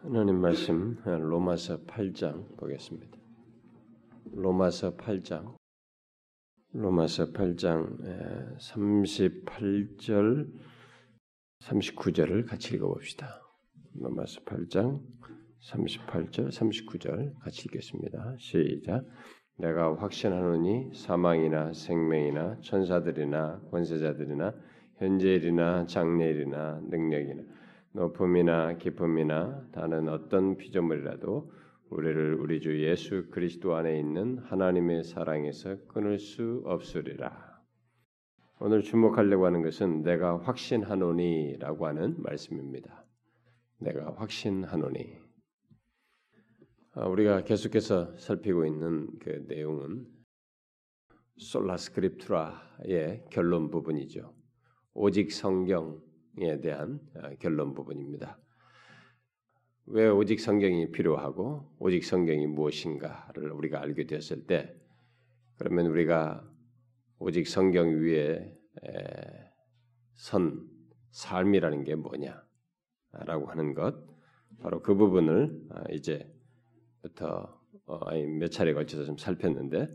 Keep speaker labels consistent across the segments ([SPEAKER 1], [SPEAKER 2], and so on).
[SPEAKER 1] 하나님 말씀 로마서 8장 보겠습니다. 로마서 8장 로마서 8장 38절 39절을 같이 읽어봅시다. 로마서 8장 38절 39절 같이 읽겠습니다. 시작. 내가 확신하노니 사망이나 생명이나 천사들이나 권세자들이나 현재일이나 장래일이나 능력이나 높음이나 깊음이나 다른 어떤 피조물이라도 우리를 우리 주 예수 그리스도 안에 있는 하나님의 사랑에서 끊을 수 없으리라. 오늘 주목하려고 하는 것은 내가 확신하노니라고 하는 말씀입니다. 내가 확신하노니. 아, 우리가 계속해서 살피고 있는 그 내용은 솔라 스크립트라의 결론 부분이죠. 오직 성경 에 대한 아, 결론 부분입니다. 왜 오직 성경이 필요하고 오직 성경이 무엇인가를 우리가 알게 되었을 때 그러면 우리가 오직 성경 위에 선 삶이라는 게 뭐냐라고 하는 것 바로 그 부분을 아, 이제부터 어, 몇 차례 걸쳐서 좀 살폈는데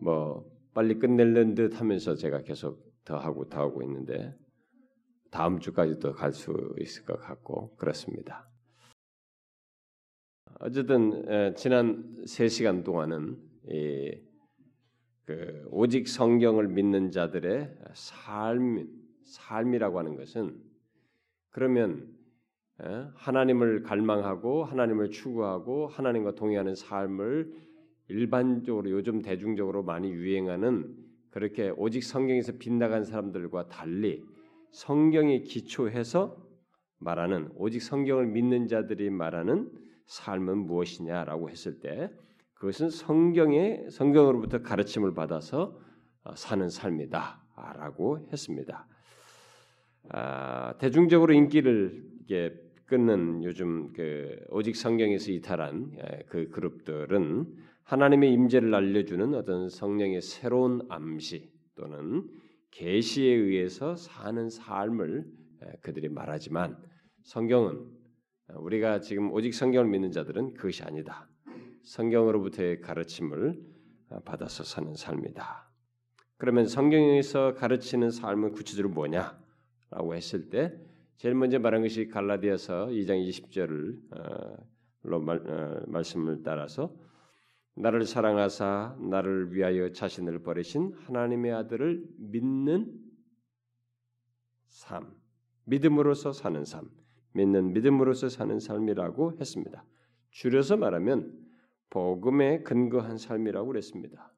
[SPEAKER 1] 뭐 빨리 끝낼는 듯 하면서 제가 계속 더 하고 더 하고 있는데 다음 주까지도 갈 수 있을 것 같고 그렇습니다. 어쨌든 지난 3시간 동안은 그 오직 성경을 믿는 자들의 삶 삶이라고 하는 것은 그러면 하나님을 갈망하고 하나님을 추구하고 하나님과 동의하는 삶을 일반적으로 요즘 대중적으로 많이 유행하는 그렇게 오직 성경에서 빗나간 사람들과 달리 성경에 기초해서 말하는 오직 성경을 믿는 자들이 말하는 삶은 무엇이냐라고 했을 때 그것은 성경의 성경으로부터 가르침을 받아서 어, 사는 삶이다라고 했습니다. 아, 대중적으로 인기를 이게 끊는 요즘 그 오직 성경에서 이탈한 예, 그 그룹들은 하나님의 임재를 알려주는 어떤 성령의 새로운 암시 또는 계시에 의해서 사는 삶을 예, 그들이 말하지만 성경은 우리가 지금 오직 성경을 믿는 자들은 그것이 아니다. 성경으로부터의 가르침을 어, 받아서 사는 삶이다. 그러면 성경에서 가르치는 삶은 구체적으로 뭐냐라고 했을 때 제일 먼저 말한 것이 갈라디아서 2장 20절을 어, 말씀을 따라서 나를 사랑하사 나를 위하여 자신을 버리신 하나님의 아들을 믿는 삶, 믿음으로서 사는 삶, 믿는 믿음으로서 사는 삶이라고 했습니다. 줄여서 말하면 복음에 근거한 삶이라고 그랬습니다.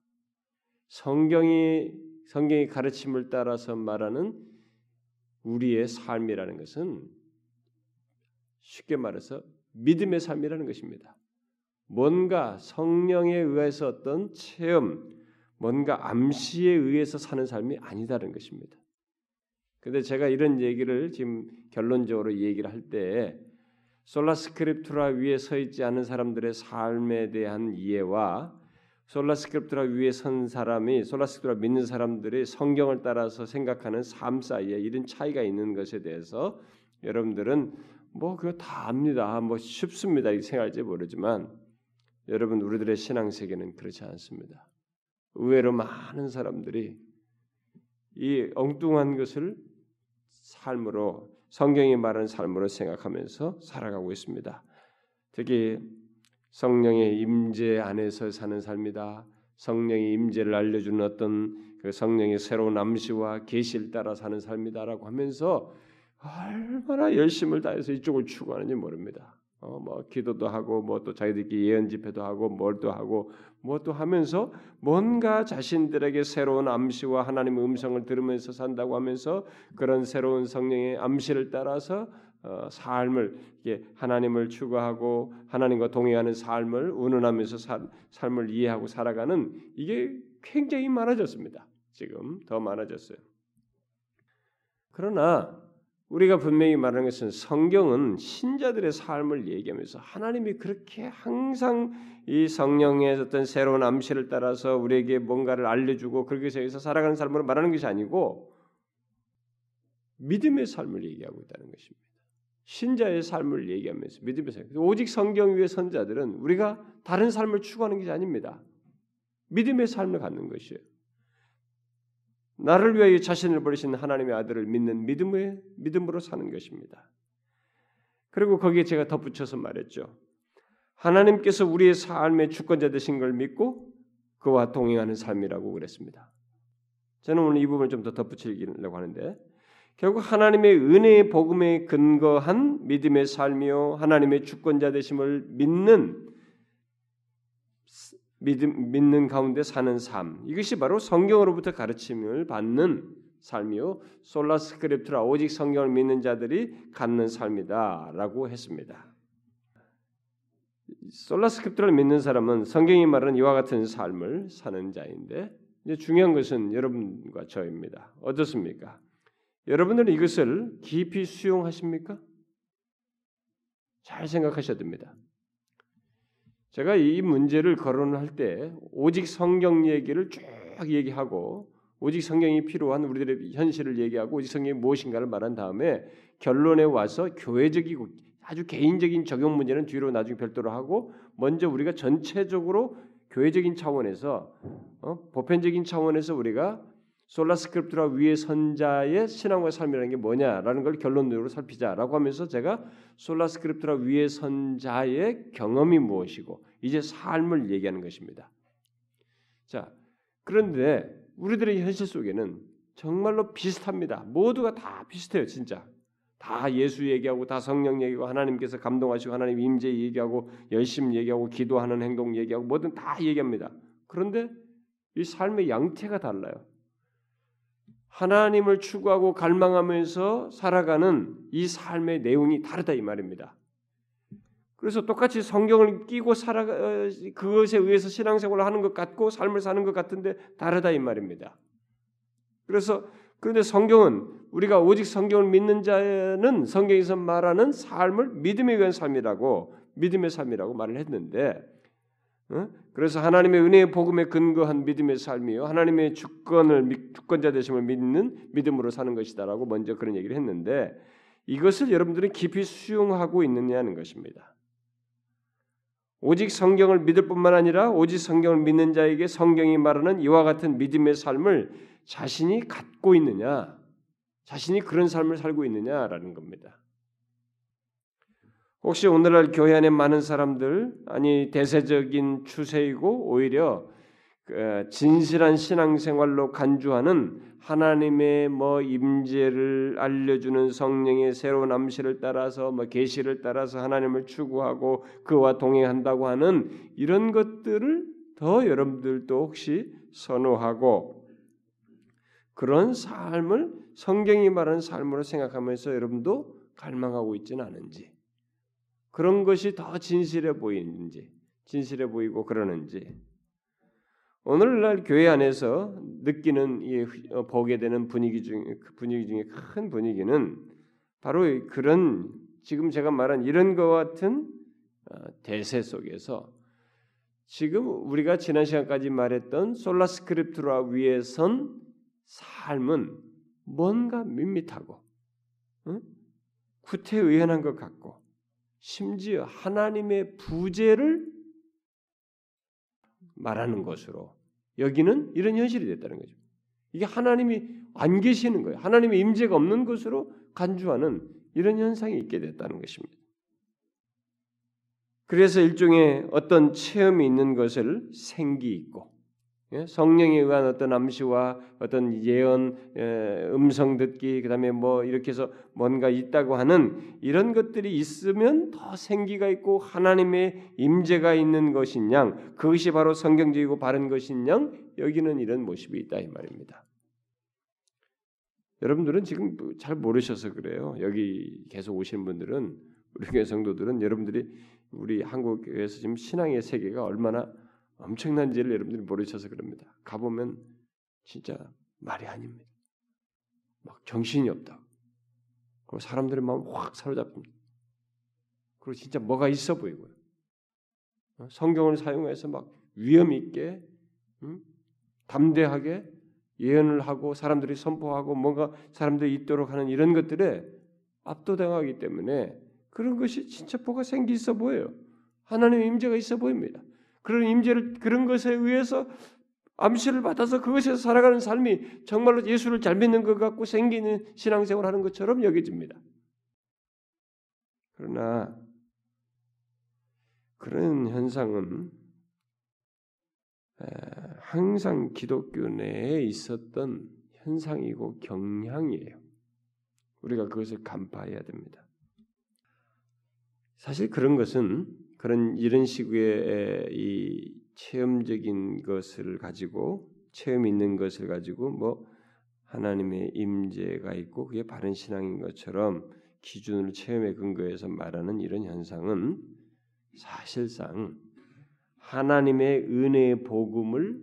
[SPEAKER 1] 성경이 성경의 가르침을 따라서 말하는 우리의 삶이라는 것은 쉽게 말해서 믿음의 삶이라는 것입니다. 뭔가 성령에 의해서 어떤 체험, 뭔가 암시에 의해서 사는 삶이 아니다는 것입니다. 근데 제가 이런 얘기를 지금 결론적으로 얘기를 할 때 솔라스크립트라 위에 서 있지 않은 사람들의 삶에 대한 이해와 솔라스크립트라 위에 선 사람이 솔라스크립트라 믿는 사람들이 성경을 따라서 생각하는 삶 사이에 이런 차이가 있는 것에 대해서 여러분들은 뭐 그거 다 압니다. 뭐 쉽습니다. 이렇게 생각할지 모르지만 여러분 우리들의 신앙 세계는 그렇지 않습니다. 의외로 많은 사람들이 이 엉뚱한 것을 삶으로 성경이 말하는 삶으로 생각하면서 살아가고 있습니다. 특히 성령의 임재 안에서 사는 삶이다. 성령의 임재를 알려주는 어떤 그 성령의 새로운 암시와 계시를 따라 사는 삶이다라고 하면서 얼마나 열심을 다해서 이쪽을 추구하는지 모릅니다. 어, 뭐 기도도 하고 뭐 또 자기들끼리 예언 집회도 하고 뭘 또 하고 뭐 또 하면서 뭔가 자신들에게 새로운 암시와 하나님의 음성을 들으면서 산다고 하면서 그런 새로운 성령의 암시를 따라서 어, 삶을 이게 하나님을 추구하고 하나님과 동행하는 삶을 운운하면서 살, 삶을 이해하고 살아가는 이게 굉장히 많아졌습니다. 지금 더 많아졌어요. 그러나 우리가 분명히 말하는 것은 성경은 신자들의 삶을 얘기하면서 하나님이 그렇게 항상 이 성령의 어떤 새로운 암시를 따라서 우리에게 뭔가를 알려주고 그렇게 해서 살아가는 삶으로 말하는 것이 아니고 믿음의 삶을 얘기하고 있다는 것입니다. 신자의 삶을 얘기하면서 믿음의 삶. 오직 성경 위의 선자들은 우리가 다른 삶을 추구하는 것이 아닙니다. 믿음의 삶을 갖는 것이에요. 나를 위하여 자신을 버리신 하나님의 아들을 믿는 믿음의 믿음으로 사는 것입니다. 그리고 거기에 제가 덧붙여서 말했죠. 하나님께서 우리의 삶의 주권자 되신 걸 믿고 그와 동행하는 삶이라고 그랬습니다. 저는 오늘 이 부분을 좀 더 덧붙이려고 하는데 결국 하나님의 은혜의 복음에 근거한 믿음의 삶이요 하나님의 주권자 되심을 믿는 믿음, 믿는 가운데 사는 삶 이것이 바로 성경으로부터 가르침을 받는 삶이요 Sola Scriptura 오직 성경을 믿는 자들이 갖는 삶이다라고 했습니다. Sola Scriptura를 믿는 사람은 성경이 말하는 이와 같은 삶을 사는 자인데 이제 중요한 것은 여러분과 저입니다. 어떻습니까? 여러분들은 이것을 깊이 수용하십니까? 잘 생각하셔야 됩니다. 제가 이 문제를 거론할 때 오직 성경 얘기를 쭉 얘기하고 오직 성경이 필요한 우리들의 현실을 얘기하고 오직 성경이 무엇인가를 말한 다음에 결론에 와서 교회적이고 아주 개인적인 적용 문제는 뒤로 나중에 별도로 하고 먼저 우리가 전체적으로 교회적인 차원에서 어? 보편적인 차원에서 우리가 솔라스크립트라 위의 선자의 신앙과 삶이라는 게 뭐냐라는 걸 결론적으로 살피자라고 하면서 제가 솔라스크립트라 위의 선자의 경험이 무엇이고 이제 삶을 얘기하는 것입니다. 자, 그런데 우리들의 현실 속에는 정말로 비슷합니다. 모두가 다 비슷해요, 진짜. 다 예수 얘기하고 다 성령 얘기하고 하나님께서 감동하시고 하나님 임재 얘기하고 열심 얘기하고 기도하는 행동 얘기하고 뭐든 다 얘기합니다. 그런데 이 삶의 양태가 달라요. 하나님을 추구하고 갈망하면서 살아가는 이 삶의 내용이 다르다 이 말입니다. 그래서 똑같이 성경을 끼고 살아 어, 그것에 의해서 신앙생활을 하는 것 같고 삶을 사는 것 같은데 다르다 이 말입니다. 그래서 그런데 성경은 우리가 오직 성경을 믿는 자는 성경에서 말하는 삶을 믿음에 의한 삶이라고 믿음의 삶이라고 말을 했는데 어? 그래서 하나님의 은혜의 복음에 근거한 믿음의 삶이요 하나님의 주권을 주권자 되심을 믿는 믿음으로 사는 것이다라고 먼저 그런 얘기를 했는데 이것을 여러분들이 깊이 수용하고 있느냐는 것입니다. 오직 성경을 믿을 뿐만 아니라 오직 성경을 믿는 자에게 성경이 말하는 이와 같은 믿음의 삶을 자신이 갖고 있느냐, 자신이 그런 삶을 살고 있느냐라는 겁니다. 혹시 오늘날 교회 안에 많은 사람들 아니 대세적인 추세이고 오히려 그 진실한 신앙생활로 간주하는 하나님의 뭐 임재를 알려주는 성령의 새로운 암시를 따라서 뭐 계시를 따라서 하나님을 추구하고 그와 동행한다고 하는 이런 것들을 더 여러분들도 혹시 선호하고 그런 삶을 성경이 말하는 삶으로 생각하면서 여러분도 갈망하고 있지는 않은지 그런 것이 더 진실해 보이는지 진실해 보이고 그러는지 오늘날 교회 안에서 느끼는 이 어, 보게 되는 분위기 중에 그 분위기 중에 큰 분위기는 바로 그런 지금 제가 말한 이런 것 같은 어, 대세 속에서 지금 우리가 지난 시간까지 말했던 솔라 스크립트라 위에 선 삶은 뭔가 밋밋하고 응? 구태의연한 것 같고 심지어 하나님의 부재를 말하는 것으로 여기는 이런 현실이 됐다는 거죠. 이게 하나님이 안 계시는 거예요. 하나님의 임재가 없는 것으로 간주하는 이런 현상이 있게 됐다는 것입니다. 그래서 일종의 어떤 체험이 있는 것을 생기 있고 예? 성령에 의한 어떤 암시와 어떤 예언, 예, 음성 듣기, 그다음에 뭐 이렇게 해서 뭔가 있다고 하는 이런 것들이 있으면 더 생기가 있고 하나님의 임재가 있는 것인양, 그것이 바로 성경적이고 바른 것인양 여기는 이런 모습이 있다 이 말입니다. 여러분들은 지금 잘 모르셔서 그래요. 여기 계속 오신 분들은 우리 교회 성도들은 여러분들이 우리 한국 교회에서 지금 신앙의 세계가 얼마나 엄청난지를 여러분들이 모르셔서 그럽니다. 가보면 진짜 말이 아닙니다. 막 정신이 없다. 그리고 사람들의 마음 확 사로잡힙니다. 그리고 진짜 뭐가 있어 보이고요. 어? 성경을 사용해서 막 위험 있게, 음? 담대하게 예언을 하고 사람들이 선포하고 뭔가 사람들이 있도록 하는 이런 것들에 압도당하기 때문에 그런 것이 진짜 뭐가 생기 있어 보여요. 하나님의 임재가 있어 보입니다. 그런 임재를 그런 것에 의해서 암시를 받아서 그것에서 살아가는 삶이 정말로 예수를 잘 믿는 것 같고 생기는 신앙생활 하는 것처럼 여겨집니다. 그러나 그런 현상은 항상 기독교 내에 있었던 현상이고 경향이에요. 우리가 그것을 간파해야 됩니다. 사실 그런 것은 그런 이런 식의 이 체험적인 것을 가지고 체험 있는 것을 가지고 뭐 하나님의 임재가 있고 그게 바른 신앙인 것처럼 기준을 체험에 근거해서 말하는 이런 현상은 사실상 하나님의 은혜의 복음을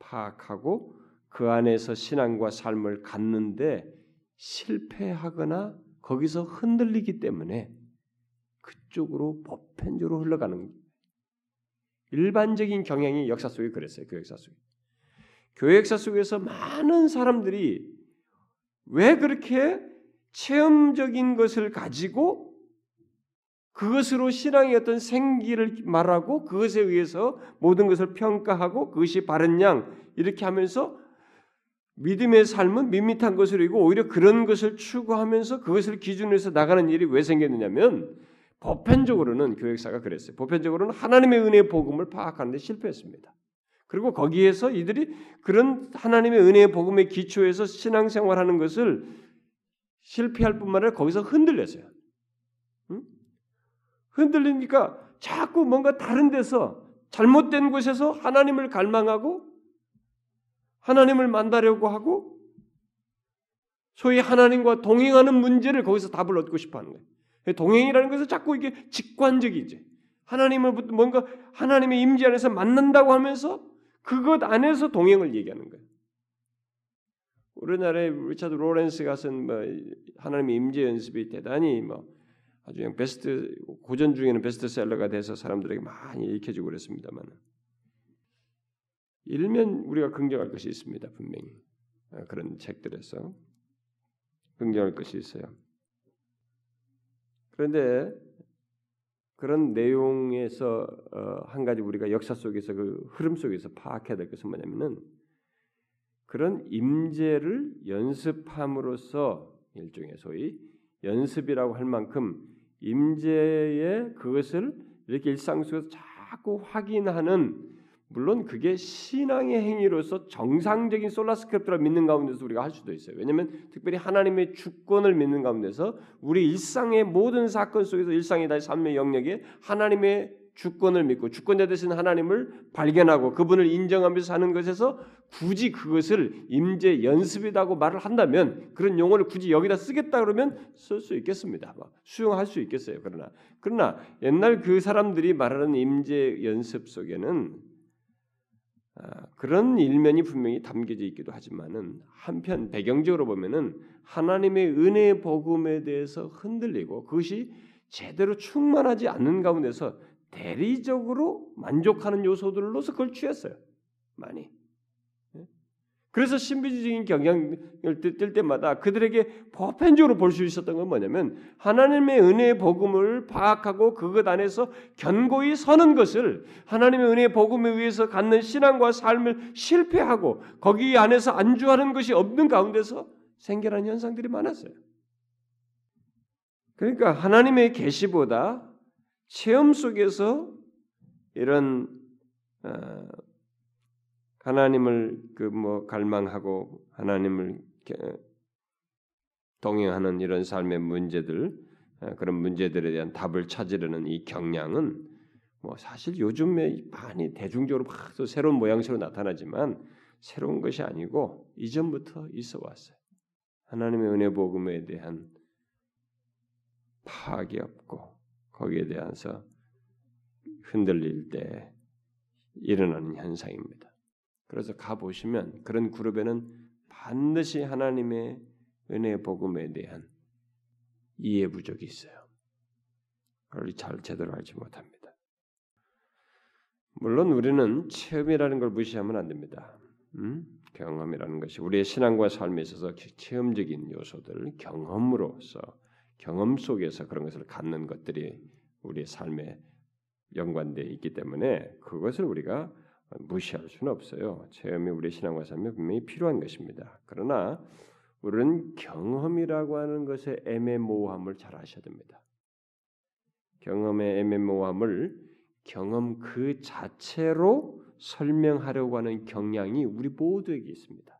[SPEAKER 1] 파악하고 그 안에서 신앙과 삶을 갖는데 실패하거나 거기서 흔들리기 때문에 그쪽으로 보편적으로 흘러가는 일반적인 경향이 역사 속에 그랬어요. 그 역사 속에. 교회 역사 속에서 많은 사람들이 왜 그렇게 체험적인 것을 가지고 그것으로 신앙의 어떤 생기를 말하고 그것에 의해서 모든 것을 평가하고 그것이 바른 양 이렇게 하면서 믿음의 삶은 밋밋한 것으로 이고 오히려 그런 것을 추구하면서 그것을 기준으로 해서 나가는 일이 왜 생겼느냐면 보편적으로는 교역사가 그랬어요. 보편적으로는 하나님의 은혜의 복음을 파악하는데 실패했습니다. 그리고 거기에서 이들이 그런 하나님의 은혜의 복음의 기초에서 신앙생활하는 것을 실패할 뿐만 아니라 거기서 흔들렸어요. 응? 흔들리니까 자꾸 뭔가 다른 데서 잘못된 곳에서 하나님을 갈망하고 하나님을 만나려고 하고 소위 하나님과 동행하는 문제를 거기서 답을 얻고 싶어 하는 거예요. 동행이라는 것은 자꾸 이게 직관적이지. 하나님을 뭔가 하나님의 임재 안에서 만난다고 하면서 그것 안에서 동행을 얘기하는 거예요. 우리나라의 리차드 로렌스가 쓴 뭐 하나님의 임재 연습이 대단히 뭐 아주 그냥 베스트 고전 중에는 베스트셀러가 돼서 사람들에게 많이 읽혀지고 그랬습니다만 일면 우리가 긍정할 것이 있습니다 분명히 아, 그런 책들에서 긍정할 것이 있어요. 그런데 그런 내용에서 어, 한 가지 우리가 역사 속에서 그 흐름 속에서 파악해야 될 것은 뭐냐면은 그런 임재를 연습함으로써 일종의 소위 연습이라고 할 만큼 임재의 그것을 이렇게 일상 속에서 자꾸 확인하는 물론 그게 신앙의 행위로서 정상적인 솔라스크립트를 믿는 가운데서 우리가 할 수도 있어요. 왜냐하면 특별히 하나님의 주권을 믿는 가운데서 우리 일상의 모든 사건 속에서 일상의 다시 삶의 영역에 하나님의 주권을 믿고 주권자 되신 하나님을 발견하고 그분을 인정하면서 사는 것에서 굳이 그것을 임재 연습이라고 말을 한다면 그런 용어를 굳이 여기다 쓰겠다 그러면 쓸 수 있겠습니다. 수용할 수 있겠어요. 그러나 그러나 옛날 그 사람들이 말하는 임재 연습 속에는 아, 그런 일면이 분명히 담겨져 있기도 하지만은 한편 배경적으로 보면은 하나님의 은혜의 복음에 대해서 흔들리고 그것이 제대로 충만하지 않는 가운데서 대리적으로 만족하는 요소들로서 그걸 취했어요. 많이. 그래서 신비주의적인 경향을 뜰 때마다 그들에게 보편적으로 볼 수 있었던 건 뭐냐면 하나님의 은혜의 복음을 파악하고 그것 안에서 견고히 서는 것을 하나님의 은혜의 복음에 의해서 갖는 신앙과 삶을 실패하고 거기 안에서 안주하는 것이 없는 가운데서 생겨난 현상들이 많았어요. 그러니까 하나님의 계시보다 체험 속에서 이런 어, 하나님을 그 뭐 갈망하고 하나님을 동행하는 이런 삶의 문제들 어, 그런 문제들에 대한 답을 찾으려는 이 경향은 뭐 사실 요즘에 많이 대중적으로 막 또 새로운 모양새로 나타나지만 새로운 것이 아니고 이전부터 있어 왔어요. 하나님의 은혜 복음에 대한 파악이 없고 거기에 대해서 흔들릴 때 일어나는 현상입니다. 그래서 가 보시면 그런 그룹에는 반드시 하나님의 은혜 복음에 대한 이해 부족이 있어요. 그걸 잘 제대로 알지 못합니다. 물론 우리는 체험이라는 걸 무시하면 안 됩니다. 음? 경험이라는 것이 우리의 신앙과 삶에 있어서 체험적인 요소들 경험으로서 경험 속에서 그런 것을 갖는 것들이 우리의 삶에 연관되어 있기 때문에 그것을 우리가 무시할 수는 없어요. 체험이 우리 신앙과 삶에 분명히 필요한 것입니다. 그러나 우리는 경험이라고 하는 것의 애매모호함을 잘 아셔야 됩니다. 경험의 애매모호함을 경험 그 자체로 설명하려고 하는 경향이 우리 모두에게 있습니다.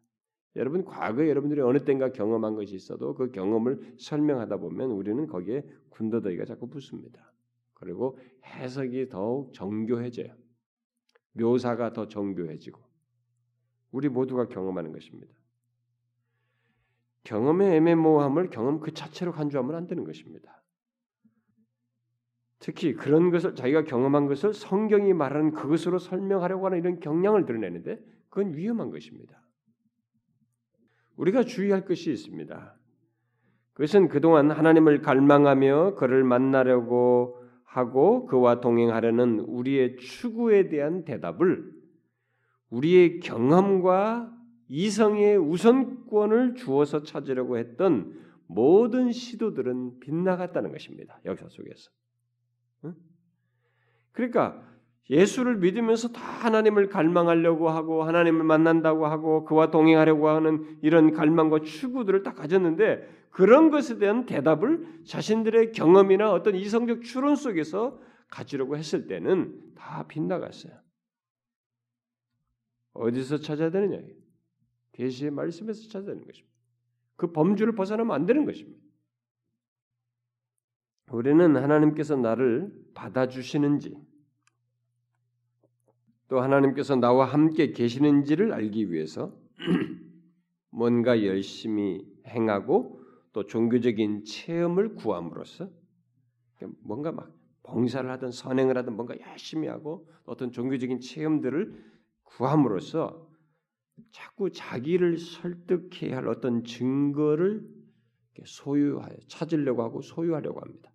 [SPEAKER 1] 여러분 과거에 여러분들이 어느 때인가 경험한 것이 있어도 그 경험을 설명하다 보면 우리는 거기에 군더더기가 자꾸 붙습니다. 그리고 해석이 더욱 정교해져요. 묘사가 더 정교해지고 우리 모두가 경험하는 것입니다. 경험의 애매모호함을 경험 그 자체로 간주하면 안 되는 것입니다. 특히 그런 것을 자기가 경험한 것을 성경이 말하는 그것으로 설명하려고 하는 이런 경향을 드러내는데 그건 위험한 것입니다. 우리가 주의할 것이 있습니다. 그것은 그동안 하나님을 갈망하며 그를 만나려고 하고 그와 동행하려는 우리의 추구에 대한 대답을 우리의 경험과 이성의 우선권을 주어서 찾으려고 했던 모든 시도들은 빗나갔다는 것입니다. 역사 속에서. 그러니까 예수를 믿으면서 다 하나님을 갈망하려고 하고 하나님을 만난다고 하고 그와 동행하려고 하는 이런 갈망과 추구들을 딱 가졌는데 그런 것에 대한 대답을 자신들의 경험이나 어떤 이성적 추론 속에서 가지려고 했을 때는 다 빗나갔어요. 어디서 찾아야 되느냐? 계시의 말씀에서 찾아야 되는 것입니다. 그 범주를 벗어나면 안 되는 것입니다. 우리는 하나님께서 나를 받아주시는지 또 하나님께서 나와 함께 계시는지를 알기 위해서 뭔가 열심히 행하고 또 종교적인 체험을 구함으로써 뭔가 막 봉사를 하든 선행을 하든 뭔가 열심히 하고 어떤 종교적인 체험들을 구함으로써 자꾸 자기를 설득해야 할 어떤 증거를 소유하여 찾으려고 하고 소유하려고 합니다.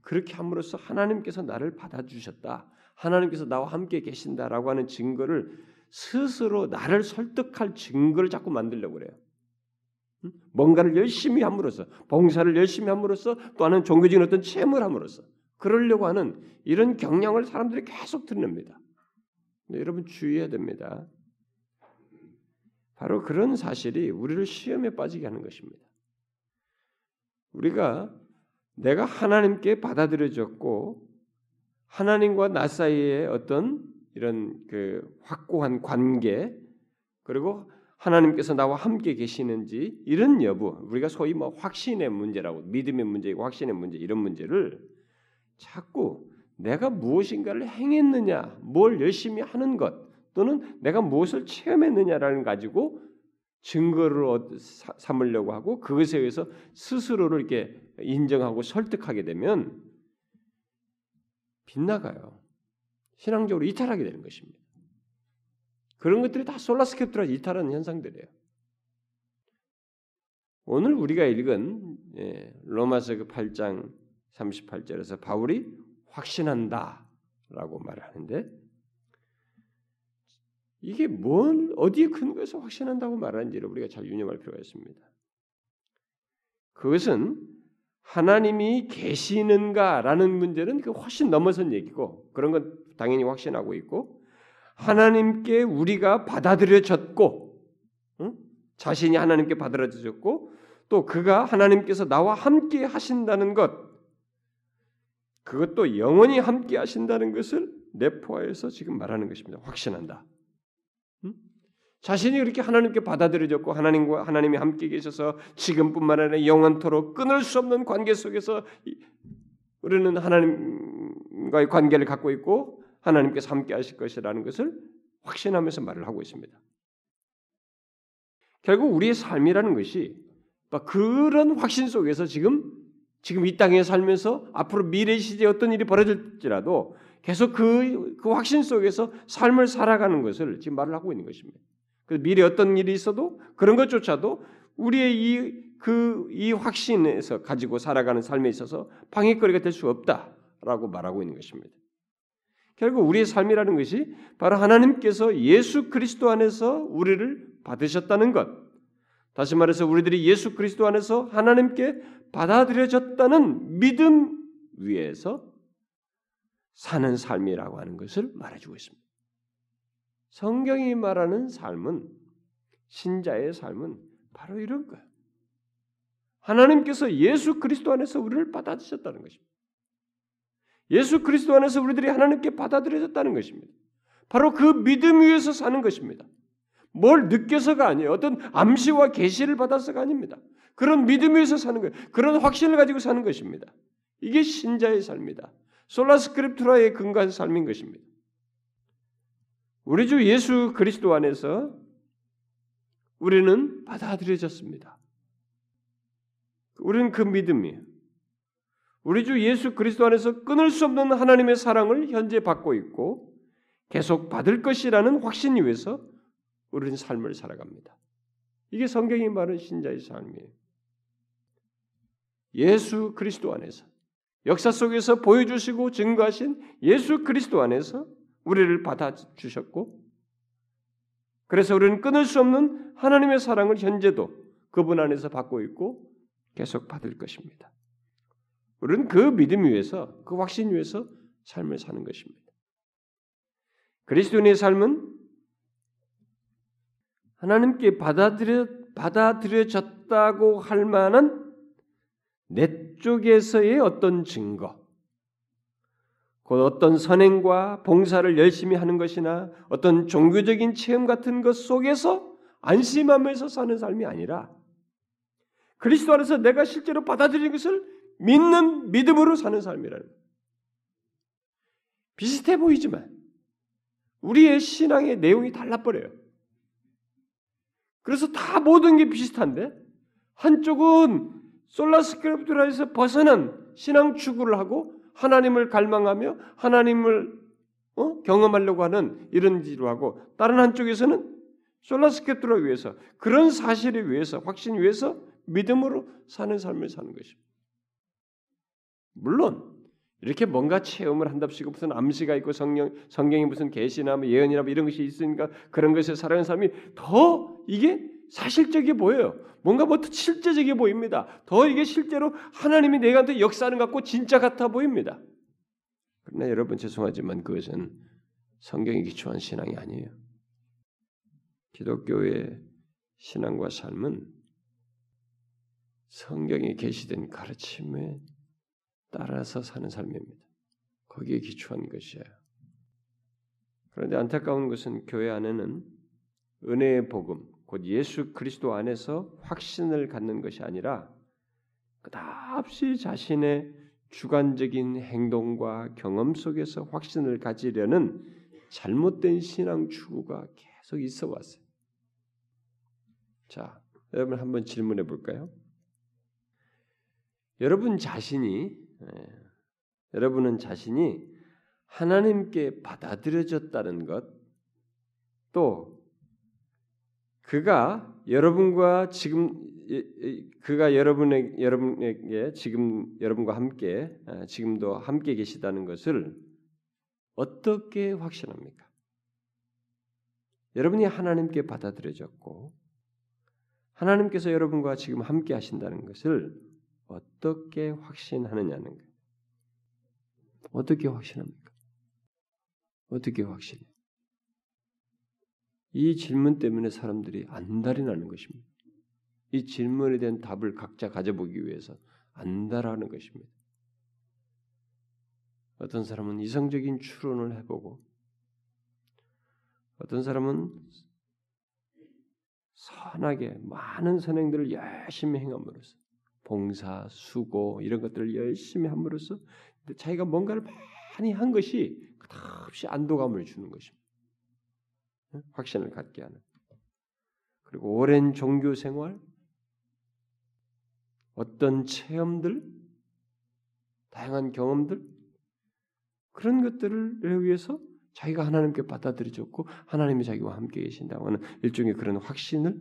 [SPEAKER 1] 그렇게 함으로써 하나님께서 나를 받아주셨다. 하나님께서 나와 함께 계신다라고 하는 증거를 스스로 나를 설득할 증거를 자꾸 만들려고 그래요. 뭔가를 열심히 함으로써 봉사를 열심히 함으로써 또 하는 종교적인 어떤 체험을 함으로써 그러려고 하는 이런 경향을 사람들이 계속 드러냅니다. 여러분 주의해야 됩니다. 바로 그런 사실이 우리를 시험에 빠지게 하는 것입니다. 우리가 내가 하나님께 받아들여졌고 하나님과 나 사이에 어떤 이런 그 확고한 관계 그리고 하나님께서 나와 함께 계시는지 이런 여부 우리가 소위 뭐 확신의 문제라고 믿음의 문제이고 확신의 문제 이런 문제를 자꾸 내가 무엇인가를 행했느냐 뭘 열심히 하는 것 또는 내가 무엇을 체험했느냐라는 가지고 증거를 삼으려고 하고 그것에 의해서 스스로를 이렇게 인정하고 설득하게 되면 빗나가요. 신앙적으로 이탈하게 되는 것입니다. 그런 것들이 다 솔라스캡트라 이탈하는 현상들이에요. 오늘 우리가 읽은 예, 로마서 그 8장 38절에서 바울이 확신한다라고 말하는데 이게 뭔 어디에 근거해서 확신한다고 말하는지를 우리가 잘 유념할 필요가 있습니다. 그것은 하나님이 계시는가라는 문제는 그 훨씬 넘어선 얘기고 그런 건 당연히 확신하고 있고 하나님께 우리가 받아들여졌고 응? 자신이 하나님께 받아들여졌고 또 그가 하나님께서 나와 함께 하신다는 것 그것도 영원히 함께 하신다는 것을 내포하여서 지금 말하는 것입니다. 확신한다. 자신이 그렇게 하나님께 받아들여졌고 하나님과 하나님이 함께 계셔서 지금뿐만 아니라 영원토록 끊을 수 없는 관계 속에서 우리는 하나님과의 관계를 갖고 있고 하나님께서 함께 하실 것이라는 것을 확신하면서 말을 하고 있습니다. 결국 우리의 삶이라는 것이 그런 확신 속에서 지금 지금 이 땅에 살면서 앞으로 미래 시대에 어떤 일이 벌어질지라도 계속 그, 그 확신 속에서 삶을 살아가는 것을 지금 말을 하고 있는 것입니다. 그 미래 어떤 일이 있어도 그런 것조차도 우리의 이 그이 그, 확신에서 가지고 살아가는 삶에 있어서 방해거리가 될 수 없다라고 말하고 있는 것입니다. 결국 우리의 삶이라는 것이 바로 하나님께서 예수 그리스도 안에서 우리를 받으셨다는 것. 다시 말해서 우리들이 예수 그리스도 안에서 하나님께 받아들여졌다는 믿음 위에서 사는 삶이라고 하는 것을 말해주고 있습니다. 성경이 말하는 삶은 신자의 삶은 바로 이런 거예요. 하나님께서 예수 그리스도 안에서 우리를 받아주셨다는 것입니다. 예수 그리스도 안에서 우리들이 하나님께 받아들여졌다는 것입니다. 바로 그 믿음 위에서 사는 것입니다. 뭘 느껴서가 아니에요. 어떤 암시와 계시를 받아서가 아닙니다. 그런 믿음 위에서 사는 거예요. 그런 확신을 가지고 사는 것입니다. 이게 신자의 삶이다. 솔라스크립트라의 근거한 삶인 것입니다. 우리 주 예수 그리스도 안에서 우리는 받아들여졌습니다. 우리는 그 믿음이에요. 우리 주 예수 그리스도 안에서 끊을 수 없는 하나님의 사랑을 현재 받고 있고 계속 받을 것이라는 확신 위에서 우리는 삶을 살아갑니다. 이게 성경이 말하는 신자의 삶이에요. 예수 그리스도 안에서 역사 속에서 보여주시고 증거하신 예수 그리스도 안에서 우리를 받아 주셨고 그래서 우리는 끊을 수 없는 하나님의 사랑을 현재도 그분 안에서 받고 있고 계속 받을 것입니다. 우리는 그 믿음 위에서 그 확신 위에서 삶을 사는 것입니다. 그리스도인의 삶은 하나님께 받아들여 받아들여졌다고 할 만한 내 쪽에서의 어떤 증거, 곧 어떤 선행과 봉사를 열심히 하는 것이나 어떤 종교적인 체험 같은 것 속에서 안심하면서 사는 삶이 아니라 그리스도 안에서 내가 실제로 받아들인 것을 믿는 믿음으로 사는 삶이라는 비슷해 보이지만 우리의 신앙의 내용이 달라버려요. 그래서 다 모든 게 비슷한데 한쪽은 솔라스크립트라에서 벗어난 신앙 추구를 하고 하나님을 갈망하며 하나님을 어? 경험하려고 하는 이런 일을 하고 다른 한쪽에서는 솔라스크립트라 위해서 그런 사실을 위해서 확신 위해서 믿음으로 사는 삶을 사는 것입니다. 물론 이렇게 뭔가 체험을 한답시고 무슨 암시가 있고 성령 성경이 무슨 계시나 뭐 예언이나 뭐 이런 것이 있으니까 그런 것에 살아가는 사람이 더 이게 사실적이 보여요. 뭔가 뭐 실제적이 보입니다. 더 이게 실제로 하나님이 내가한테 역사하는 것 같고 진짜 같아 보입니다. 그러나 여러분 죄송하지만 그것은 성경에 기초한 신앙이 아니에요. 기독교의 신앙과 삶은 성경에 계시된 가르침에 따라서 사는 삶입니다. 거기에 기초한 것이에요. 그런데 안타까운 것은 교회 안에는 은혜의 복음, 곧 예수 그리스도 안에서 확신을 갖는 것이 아니라 끝없이 자신의 주관적인 행동과 경험 속에서 확신을 가지려는 잘못된 신앙 추구가 계속 있어 왔어요. 자, 여러분 한번 질문해 볼까요? 여러분 자신이 예, 여러분은 자신이 하나님께 받아들여졌다는 것, 또 그가 여러분과 지금 그가 여러분의 여러분에게 지금 여러분과 함께 아, 지금도 함께 계시다는 것을 어떻게 확신합니까? 여러분이 하나님께 받아들여졌고 하나님께서 여러분과 지금 함께 하신다는 것을 어떻게 확신하느냐는 거예요. 어떻게 확신합니까? 어떻게 확신해? 이 질문 때문에 사람들이 안달이 나는 것입니다. 이 질문에 대한 답을 각자 가져보기 위해서 안달하는 것입니다. 어떤 사람은 이성적인 추론을 해보고, 어떤 사람은 선하게 많은 선행들을 열심히 행함으로써 봉사, 수고 이런 것들을 열심히 함으로써 자기가 뭔가를 많이 한 것이 끝없이 안도감을 주는 것입니다. 확신을 갖게 하는. 그리고 오랜 종교 생활, 어떤 체험들, 다양한 경험들, 그런 것들을 위해서 자기가 하나님께 받아들여졌고 하나님이 자기와 함께 계신다고 하는 일종의 그런 확신을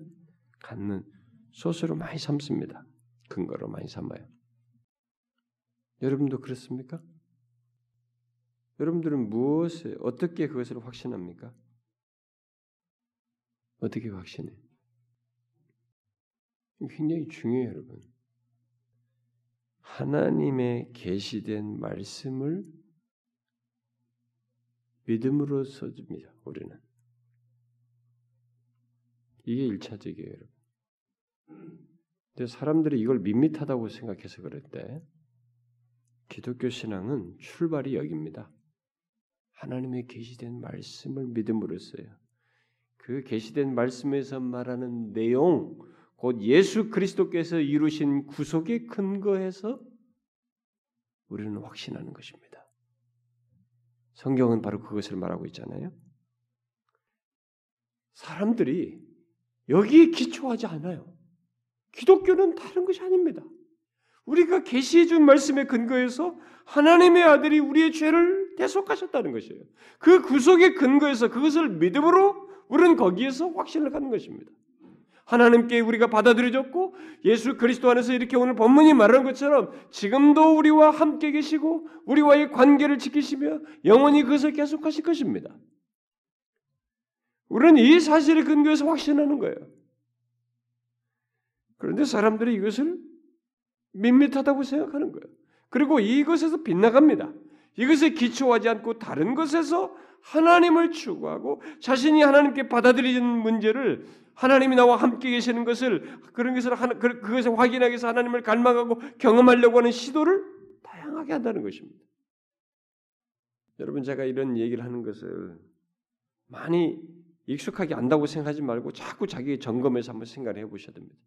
[SPEAKER 1] 갖는 소스로 많이 삼습니다. 근거로 많이 삼아요. 여러분도 그렇습니까? 여러분들은 무엇에 어떻게 그것을 확신합니까? 어떻게 확신해? 굉장히 중요해요, 여러분. 하나님의 계시된 말씀을 믿음으로 써줍니다. 우리는 이게 일차적이에요, 여러분. 근데 사람들이 이걸 밋밋하다고 생각해서 그럴 때 기독교 신앙은 출발이 여기입니다. 하나님의 계시된 말씀을 믿음으로 써요. 그 계시된 말씀에서 말하는 내용, 곧 예수 그리스도께서 이루신 구속에 근거해서 우리는 확신하는 것입니다. 성경은 바로 그것을 말하고 있잖아요. 사람들이 여기에 기초하지 않아요. 기독교는 다른 것이 아닙니다. 우리가 계시해 준 말씀에 근거해서 하나님의 아들이 우리의 죄를 대속하셨다는 것이에요. 그 구속의 근거에서 그것을 믿음으로 우리는 거기에서 확신을 갖는 것입니다. 하나님께 우리가 받아들여졌고 예수 그리스도 안에서 이렇게 오늘 본문이 말하는 것처럼 지금도 우리와 함께 계시고 우리와의 관계를 지키시며 영원히 그것을 계속하실 것입니다. 우리는 이 사실에 근거해서 확신하는 거예요. 그런데 사람들이 이것을 밋밋하다고 생각하는 거예요. 그리고 이것에서 빗나갑니다. 이것에 기초하지 않고 다른 것에서 하나님을 추구하고 자신이 하나님께 받아들이는 문제를 하나님이 나와 함께 계시는 것을 그런 것을 하나, 그, 그것을 확인하기 위해서 하나님을 갈망하고 경험하려고 하는 시도를 다양하게 한다는 것입니다. 여러분 제가 이런 얘기를 하는 것을 많이 익숙하게 안다고 생각하지 말고 자꾸 자기 점검해서 한번 생각을 해보셔야 됩니다.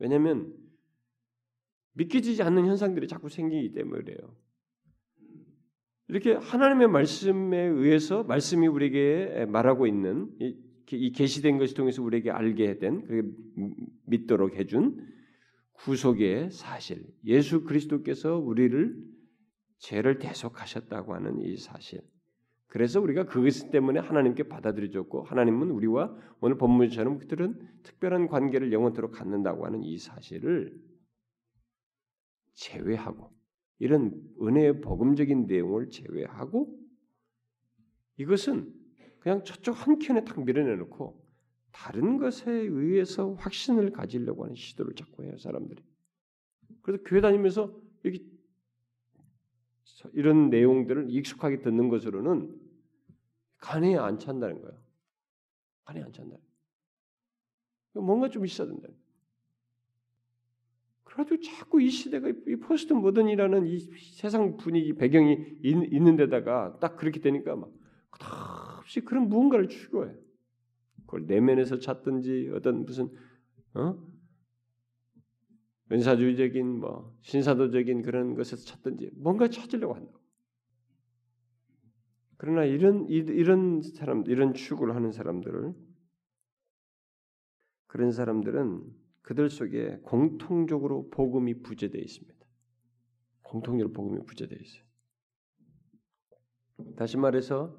[SPEAKER 1] 왜냐하면 믿기지 않는 현상들이 자꾸 생기기 때문에 그래요. 이렇게 하나님의 말씀에 의해서 말씀이 우리에게 말하고 있는 이 계시된 것을 통해서 우리에게 알게 된 믿도록 해준 구속의 사실, 예수 그리스도께서 우리를 죄를 대속하셨다고 하는 이 사실. 그래서 우리가 그것 때문에 하나님께 받아들여졌고 하나님은 우리와 오늘 본문처럼 그들은 특별한 관계를 영원토록 갖는다고 하는 이 사실을 제외하고 이런 은혜의 복음적인 내용을 제외하고 이것은 그냥 저쪽 한켠에 딱 밀어내놓고 다른 것에 의해서 확신을 가지려고 하는 시도를 자꾸 해요 사람들이. 그래서 교회 다니면서 여기 이런 내용들을 익숙하게 듣는 것으로는 간에 안 찬다는 거예요. 간에 안 찬다. 뭔가 좀 있어야 된다. 그래가지고 자꾸 이 시대가 이 포스트 모던이라는 이 세상 분위기 배경이 있, 는 데다가 딱 그렇게 되니까 막 끝없이 그런 무언가를 추구해. 그걸 내면에서 찾든지 어떤 무슨 어? 은사주의적인 뭐 신사도적인 그런 것에서 찾든지 뭔가 찾으려고 한다. 그러나 이런 이런 사람 이런 추구를 하는 사람들을 그런 사람들은 그들 속에 공통적으로 복음이 부재되어 있습니다. 공통적으로 복음이 부재되어 있어요. 다시 말해서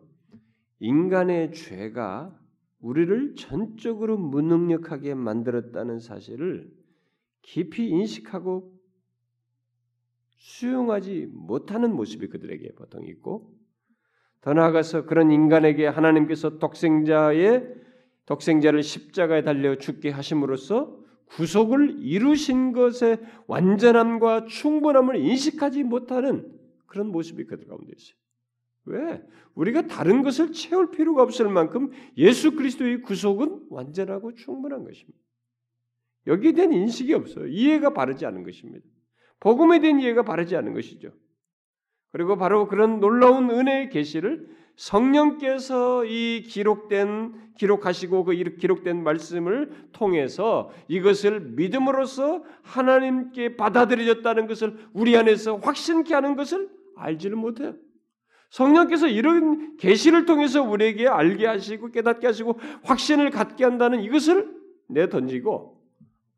[SPEAKER 1] 인간의 죄가 우리를 전적으로 무능력하게 만들었다는 사실을 깊이 인식하고 수용하지 못하는 모습이 그들에게 보통 있고 더 나아가서 그런 인간에게 하나님께서 독생자의 독생자를 십자가에 달려 죽게 하심으로써 구속을 이루신 것의 완전함과 충분함을 인식하지 못하는 그런 모습이 그들 가운데 있어요. 왜? 우리가 다른 것을 채울 필요가 없을 만큼 예수 그리스도의 구속은 완전하고 충분한 것입니다. 여기에 대한 인식이 없어요. 이해가 바르지 않은 것입니다. 복음에 대한 이해가 바르지 않은 것이죠. 그리고 바로 그런 놀라운 은혜의 계시를 성령께서 이 기록된 기록하시고 그 기록된 말씀을 통해서 이것을 믿음으로써 하나님께 받아들여졌다는 것을 우리 안에서 확신케 하는 것을 알지를 못해요. 성령께서 이런 계시를 통해서 우리에게 알게 하시고 깨닫게 하시고 확신을 갖게 한다는 이것을 내 던지고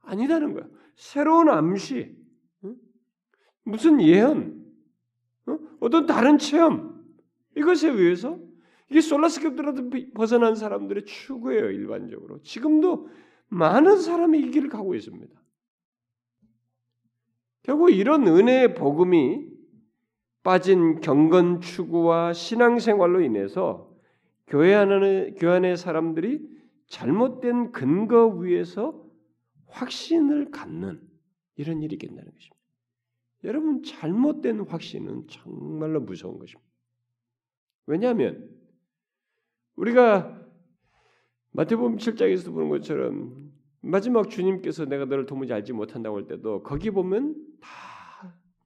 [SPEAKER 1] 아니다는 거야. 새로운 암시, 무슨 예언, 어? 어떤 다른 체험 이것에 의해서 이게 솔라스cript라도 벗어난 사람들의 추구예요 일반적으로 지금도 많은 사람이 이 길을 가고 있습니다. 결국 이런 은혜의 복음이 빠진 경건 추구와 신앙생활로 인해서 교회 안의 교회 안의 사람들이 잘못된 근거 위에서 확신을 갖는 이런 일이 있겠다는 것입니다. 여러분 잘못된 확신은 정말로 무서운 것입니다. 왜냐하면 우리가 마태복음 7장에서 보는 것처럼 마지막 주님께서 내가 너를 도무지 알지 못한다고 할 때도 거기 보면 다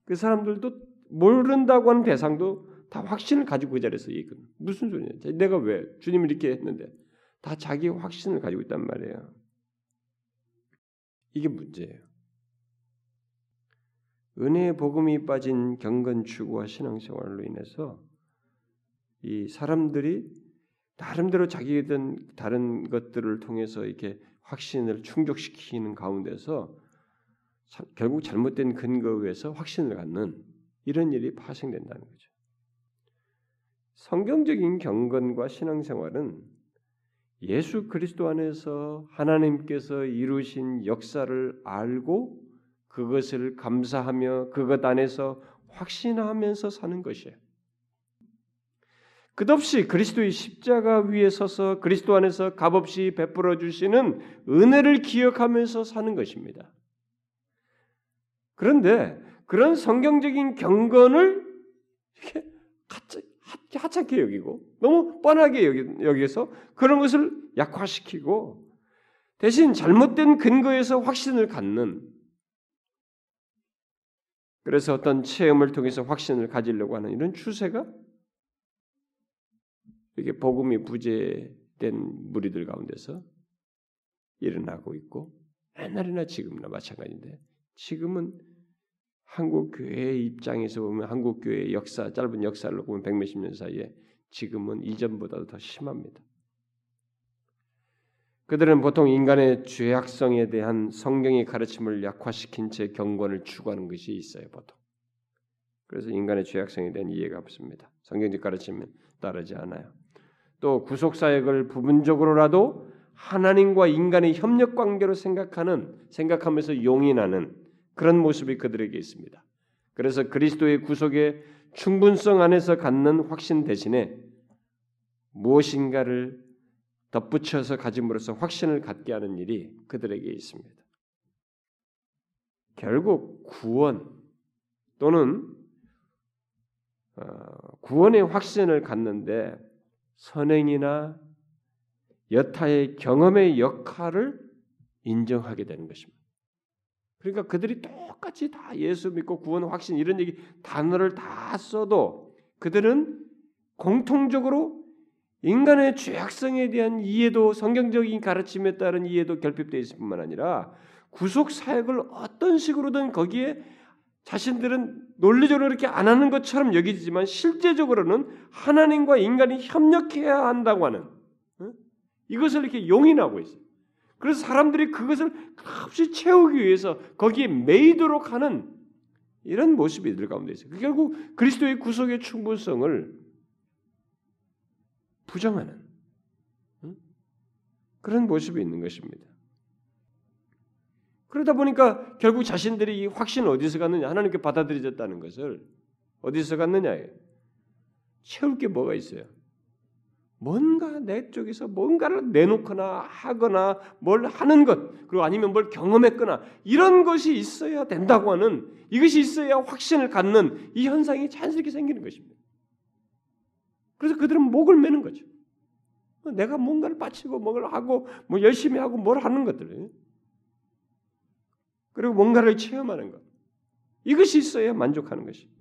[SPEAKER 1] 그 사람들도 모른다고 하는 대상도 다 확신을 가지고 그 자리에서 얘기거든. 무슨 소리냐? 내가 왜 주님을 이렇게 했는데 다 자기 확신을 가지고 있단 말이에요. 이게 문제예요. 은혜의 복음이 빠진 경건 추구와 신앙생활로 인해서 이 사람들이 나름대로 자기든 다른 것들을 통해서 이렇게 확신을 충족시키는 가운데서 결국 잘못된 근거 위에서 확신을 갖는 이런 일이 파생된다는 거죠. 성경적인 경건과 신앙생활은 예수 그리스도 안에서 하나님께서 이루신 역사를 알고 그것을 감사하며 그것 안에서 확신하면서 사는 것이에요. 끝없이 그리스도의 십자가 위에 서서 그리스도 안에서 값없이 베풀어 주시는 은혜를 기억하면서 사는 것입니다. 그런데 그런 성경적인 경건을 이렇게 하찮게 여기고 너무 뻔하게 여기, 여기서 그런 것을 약화시키고 대신 잘못된 근거에서 확신을 갖는 그래서 어떤 체험을 통해서 확신을 가지려고 하는 이런 추세가 이게 복음이 부재된 무리들 가운데서 일어나고 있고 옛날이나 지금이나 마찬가지인데 지금은 한국 교회의 입장에서 보면 한국 교회의 역사 짧은 역사를 보면 백몇십 년 사이에 지금은 이전보다도 더 심합니다. 그들은 보통 인간의 죄악성에 대한 성경의 가르침을 약화시킨 채 경건을 추구하는 것이 있어요, 보통. 그래서 인간의 죄악성에 대한 이해가 없습니다. 성경적 가르침은 따르지 않아요. 또 구속 사역을 부분적으로라도 하나님과 인간의 협력 관계로 생각하는 생각하면서 용인하는 그런 모습이 그들에게 있습니다. 그래서 그리스도의 구속의 충분성 안에서 갖는 확신 대신에 무엇인가를 덧붙여서 가짐으로써 확신을 갖게 하는 일이 그들에게 있습니다. 결국 구원 또는 어, 구원의 확신을 갖는데 선행이나 여타의 경험의 역할을 인정하게 되는 것입니다. 그러니까 그들이 똑같이 다 예수 믿고 구원 확신 이런 얘기 단어를 다 써도 그들은 공통적으로 인간의 죄악성에 대한 이해도 성경적인 가르침에 따른 이해도 결핍되어 있을 뿐만 아니라 구속 사역을 어떤 식으로든 거기에 자신들은 논리적으로 이렇게 안 하는 것처럼 여기지만 실제적으로는 하나님과 인간이 협력해야 한다고 하는 이것을 이렇게 용인하고 있어요. 그래서 사람들이 그것을 값이 채우기 위해서 거기에 매이도록 하는 이런 모습이 들 가운데 있어요. 결국 그리스도의 구속의 충분성을 부정하는 그런 모습이 있는 것입니다. 그러다 보니까 결국 자신들이 이 확신을 어디서 갔느냐 하나님께 받아들여졌다는 것을 어디서 갔느냐 채울 게 뭐가 있어요? 뭔가 내 쪽에서 뭔가를 내놓거나 하거나 뭘 하는 것 그리고 아니면 뭘 경험했거나 이런 것이 있어야 된다고 하는 이것이 있어야 확신을 갖는 이 현상이 자연스럽게 생기는 것입니다. 그래서 그들은 목을 매는 거죠. 내가 뭔가를 바치고 뭔가를 하고 뭐 열심히 하고 뭘 하는 것들 그리고 뭔가를 체험하는 것 이것이 있어야 만족하는 것입니다.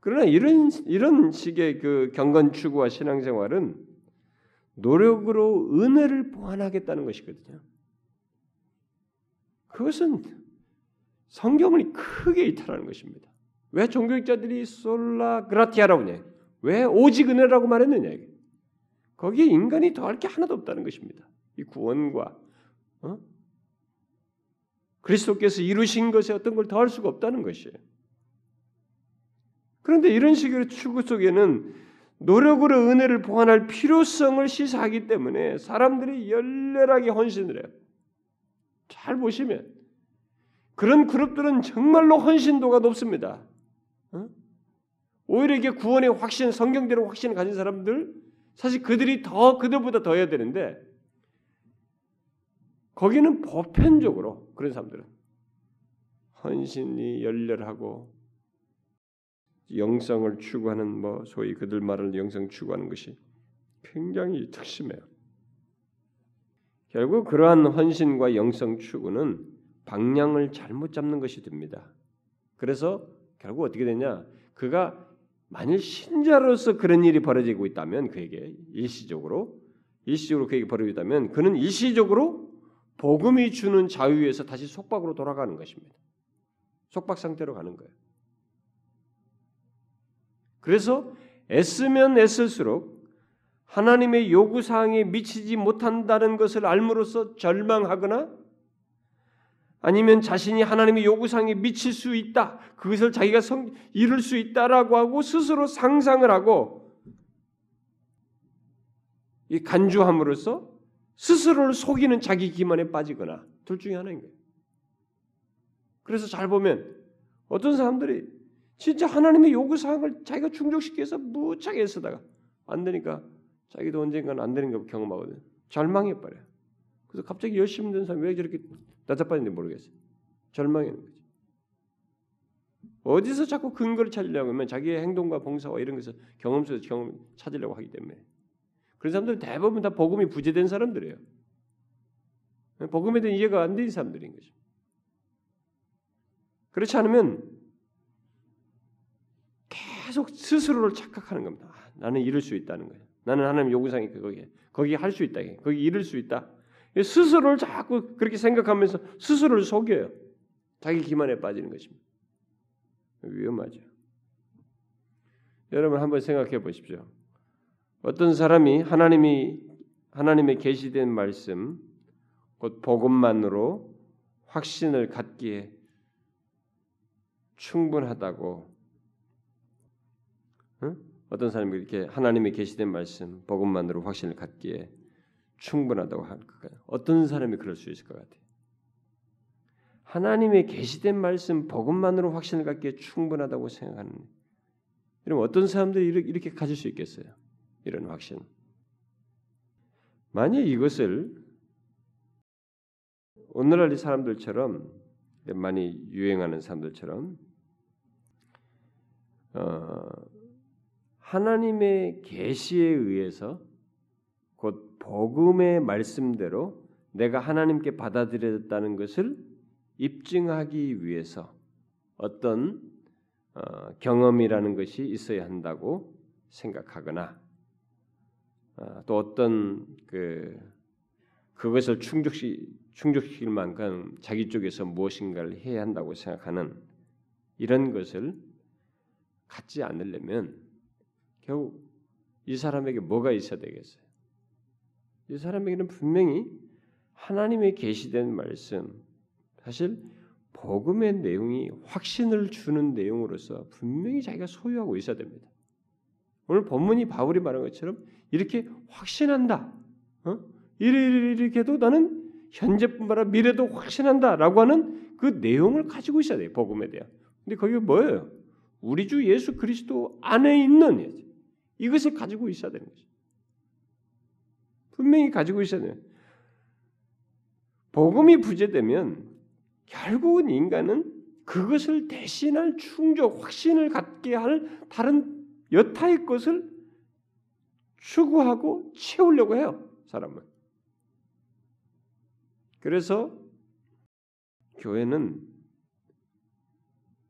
[SPEAKER 1] 그러나 이런 이런 식의 그 경건 추구와 신앙생활은 노력으로 은혜를 보완하겠다는 것이거든요. 그것은 성경을 크게 이탈하는 것입니다. 왜 종교학자들이 솔라 그라티아라고 해? 왜 오직 은혜라고 말했느냐? 거기에 인간이 더할 게 하나도 없다는 것입니다. 이 구원과 어? 그리스도께서 이루신 것에 어떤 걸 더할 수가 없다는 것이에요. 그런데 이런 식의 추구 속에는 노력으로 은혜를 보완할 필요성을 시사하기 때문에 사람들이 열렬하게 헌신을 해요. 잘 보시면 그런 그룹들은 정말로 헌신도가 높습니다. 어? 오히려 이게 구원의 확신, 성경대로 확신을 가진 사람들 사실 그들이 더 그들보다 더 해야 되는데 거기는 보편적으로 그런 사람들은 헌신이 열렬하고 영성을 추구하는 뭐 소위 그들 말을 영성 추구하는 것이 굉장히 특심해요. 결국 그러한 헌신과 영성 추구는 방향을 잘못 잡는 것이 됩니다. 그래서 결국 어떻게 되냐? 그가 만일 신자로서 그런 일이 벌어지고 있다면 그에게 일시적으로 일시적으로 그에게 벌어지고 있다면 그는 일시적으로 복음이 주는 자유에서 다시 속박으로 돌아가는 것입니다. 속박 상태로 가는 거예요. 그래서 애쓰면 애쓸수록 하나님의 요구 사항에 미치지 못한다는 것을 알므로써 절망하거나 아니면 자신이 하나님의 요구사항에 미칠 수 있다. 그것을 자기가 성, 이룰 수 있다라고 하고 스스로 상상을 하고 이 간주함으로써 스스로를 속이는 자기 기만에 빠지거나 둘 중에 하나인 거예요. 그래서 잘 보면 어떤 사람들이 진짜 하나님의 요구 사항을 자기가 충족시키기 위해서 무척 애쓰다가 안 되니까 자기도 언젠가는 안 되는 거 경험하거든. 절망해 버려요. 그래서 갑자기 열심히 된 사람이 왜 저렇게 나자빠진지 모르겠어요. 절망하는 거죠. 어디서 자꾸 근거를 찾으려고 하면 자기의 행동과 봉사와 이런 것을 경험 속에서 경험 찾으려고 하기 때문에 그런 사람들 대부분 다 복음이 부재된 사람들이에요. 복음에 대한 이해가 안 된 사람들인 거죠. 그렇지 않으면 계속 스스로를 착각하는 겁니다. 아, 나는 이룰 수 있다는 거예요. 나는 하나님 요구상이 거기에 거기 할 수 있다. 거기 이룰 수 있다. 스스로를 자꾸 그렇게 생각하면서 스스로를 속여요. 자기 기만에 빠지는 것입니다. 위험하죠. 여러분 한번 생각해 보십시오. 어떤 사람이 하나님이 하나님의 계시된 말씀 곧 복음만으로 확신을 갖기에 충분하다고 응? 어떤 사람이 이렇게 하나님의 계시된 말씀 복음만으로 확신을 갖기에 충분하다고 할까요? 어떤 사람이 그럴 수 있을 것 같아요? 하나님의 계시된 말씀 복음만으로 확신을 갖기에 충분하다고 생각하는 이런 어떤 사람들이 이렇게 가질 수 있겠어요? 이런 확신. 만약 이것을 오늘날 사람들처럼 많이 유행하는 사람들처럼 어, 하나님의 계시에 의해서 곧 복음의 말씀대로 내가 하나님께 받아들여졌다는 것을 입증하기 위해서 어떤 어, 경험이라는 것이 있어야 한다고 생각하거나 어, 또 어떤 그 그것을 충족시 충족시킬 만큼 자기 쪽에서 무엇인가를 해야 한다고 생각하는 이런 것을 갖지 않으려면 결국 이 사람에게 뭐가 있어야 되겠어요? 이 사람에게는 분명히 하나님의 계시된 말씀, 사실 복음의 내용이 확신을 주는 내용으로서 분명히 자기가 소유하고 있어야 됩니다. 오늘 본문이 바울이 말한 것처럼 이렇게 확신한다. 어? 이렇게도 나는 현재뿐만 아니라 미래도 확신한다라고 하는 그 내용을 가지고 있어야 돼요. 복음에 대한. 근데 거기가 뭐예요? 우리 주 예수 그리스도 안에 있는 이것을 가지고 있어야 되는 거죠. 분명히 가지고 돼요. 복음이 부재되면 결국은 인간은 그것을 대신할 충족, 확신을 갖게 할 다른 여타의 것을 추구하고 채우려고 해요. 사람은. 그래서 교회는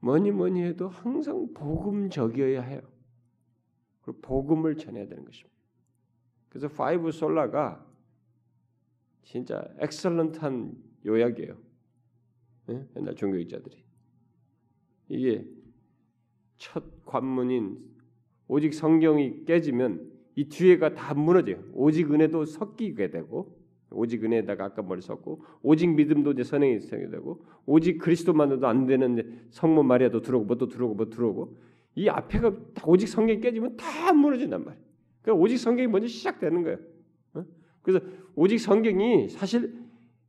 [SPEAKER 1] 뭐니 뭐니 해도 항상 복음적이어야 해요. 그리고 복음을 전해야 되는 것입니다. 그래서 five sola가 진짜 excellent한 요약이에요. 네? 옛날 종교학자들이 이게 첫 관문인 오직 성경이 깨지면 이 뒤에가 다 무너져요. 오직 은혜도 섞이게 되고 오직 은혜에다가 아까 뭐를 섞고 오직 믿음도 이제 선행이 있게 되고 오직 그리스도만으로도 안 되는 성모 마리아도 들어오고 뭐도 들어오고 뭐 들어오고 이 앞에가 다 오직 성경이 깨지면 다 무너진단 말이에요. 그러니까 오직 성경이 먼저 시작되는 거예요. 어? 그래서 오직 성경이 사실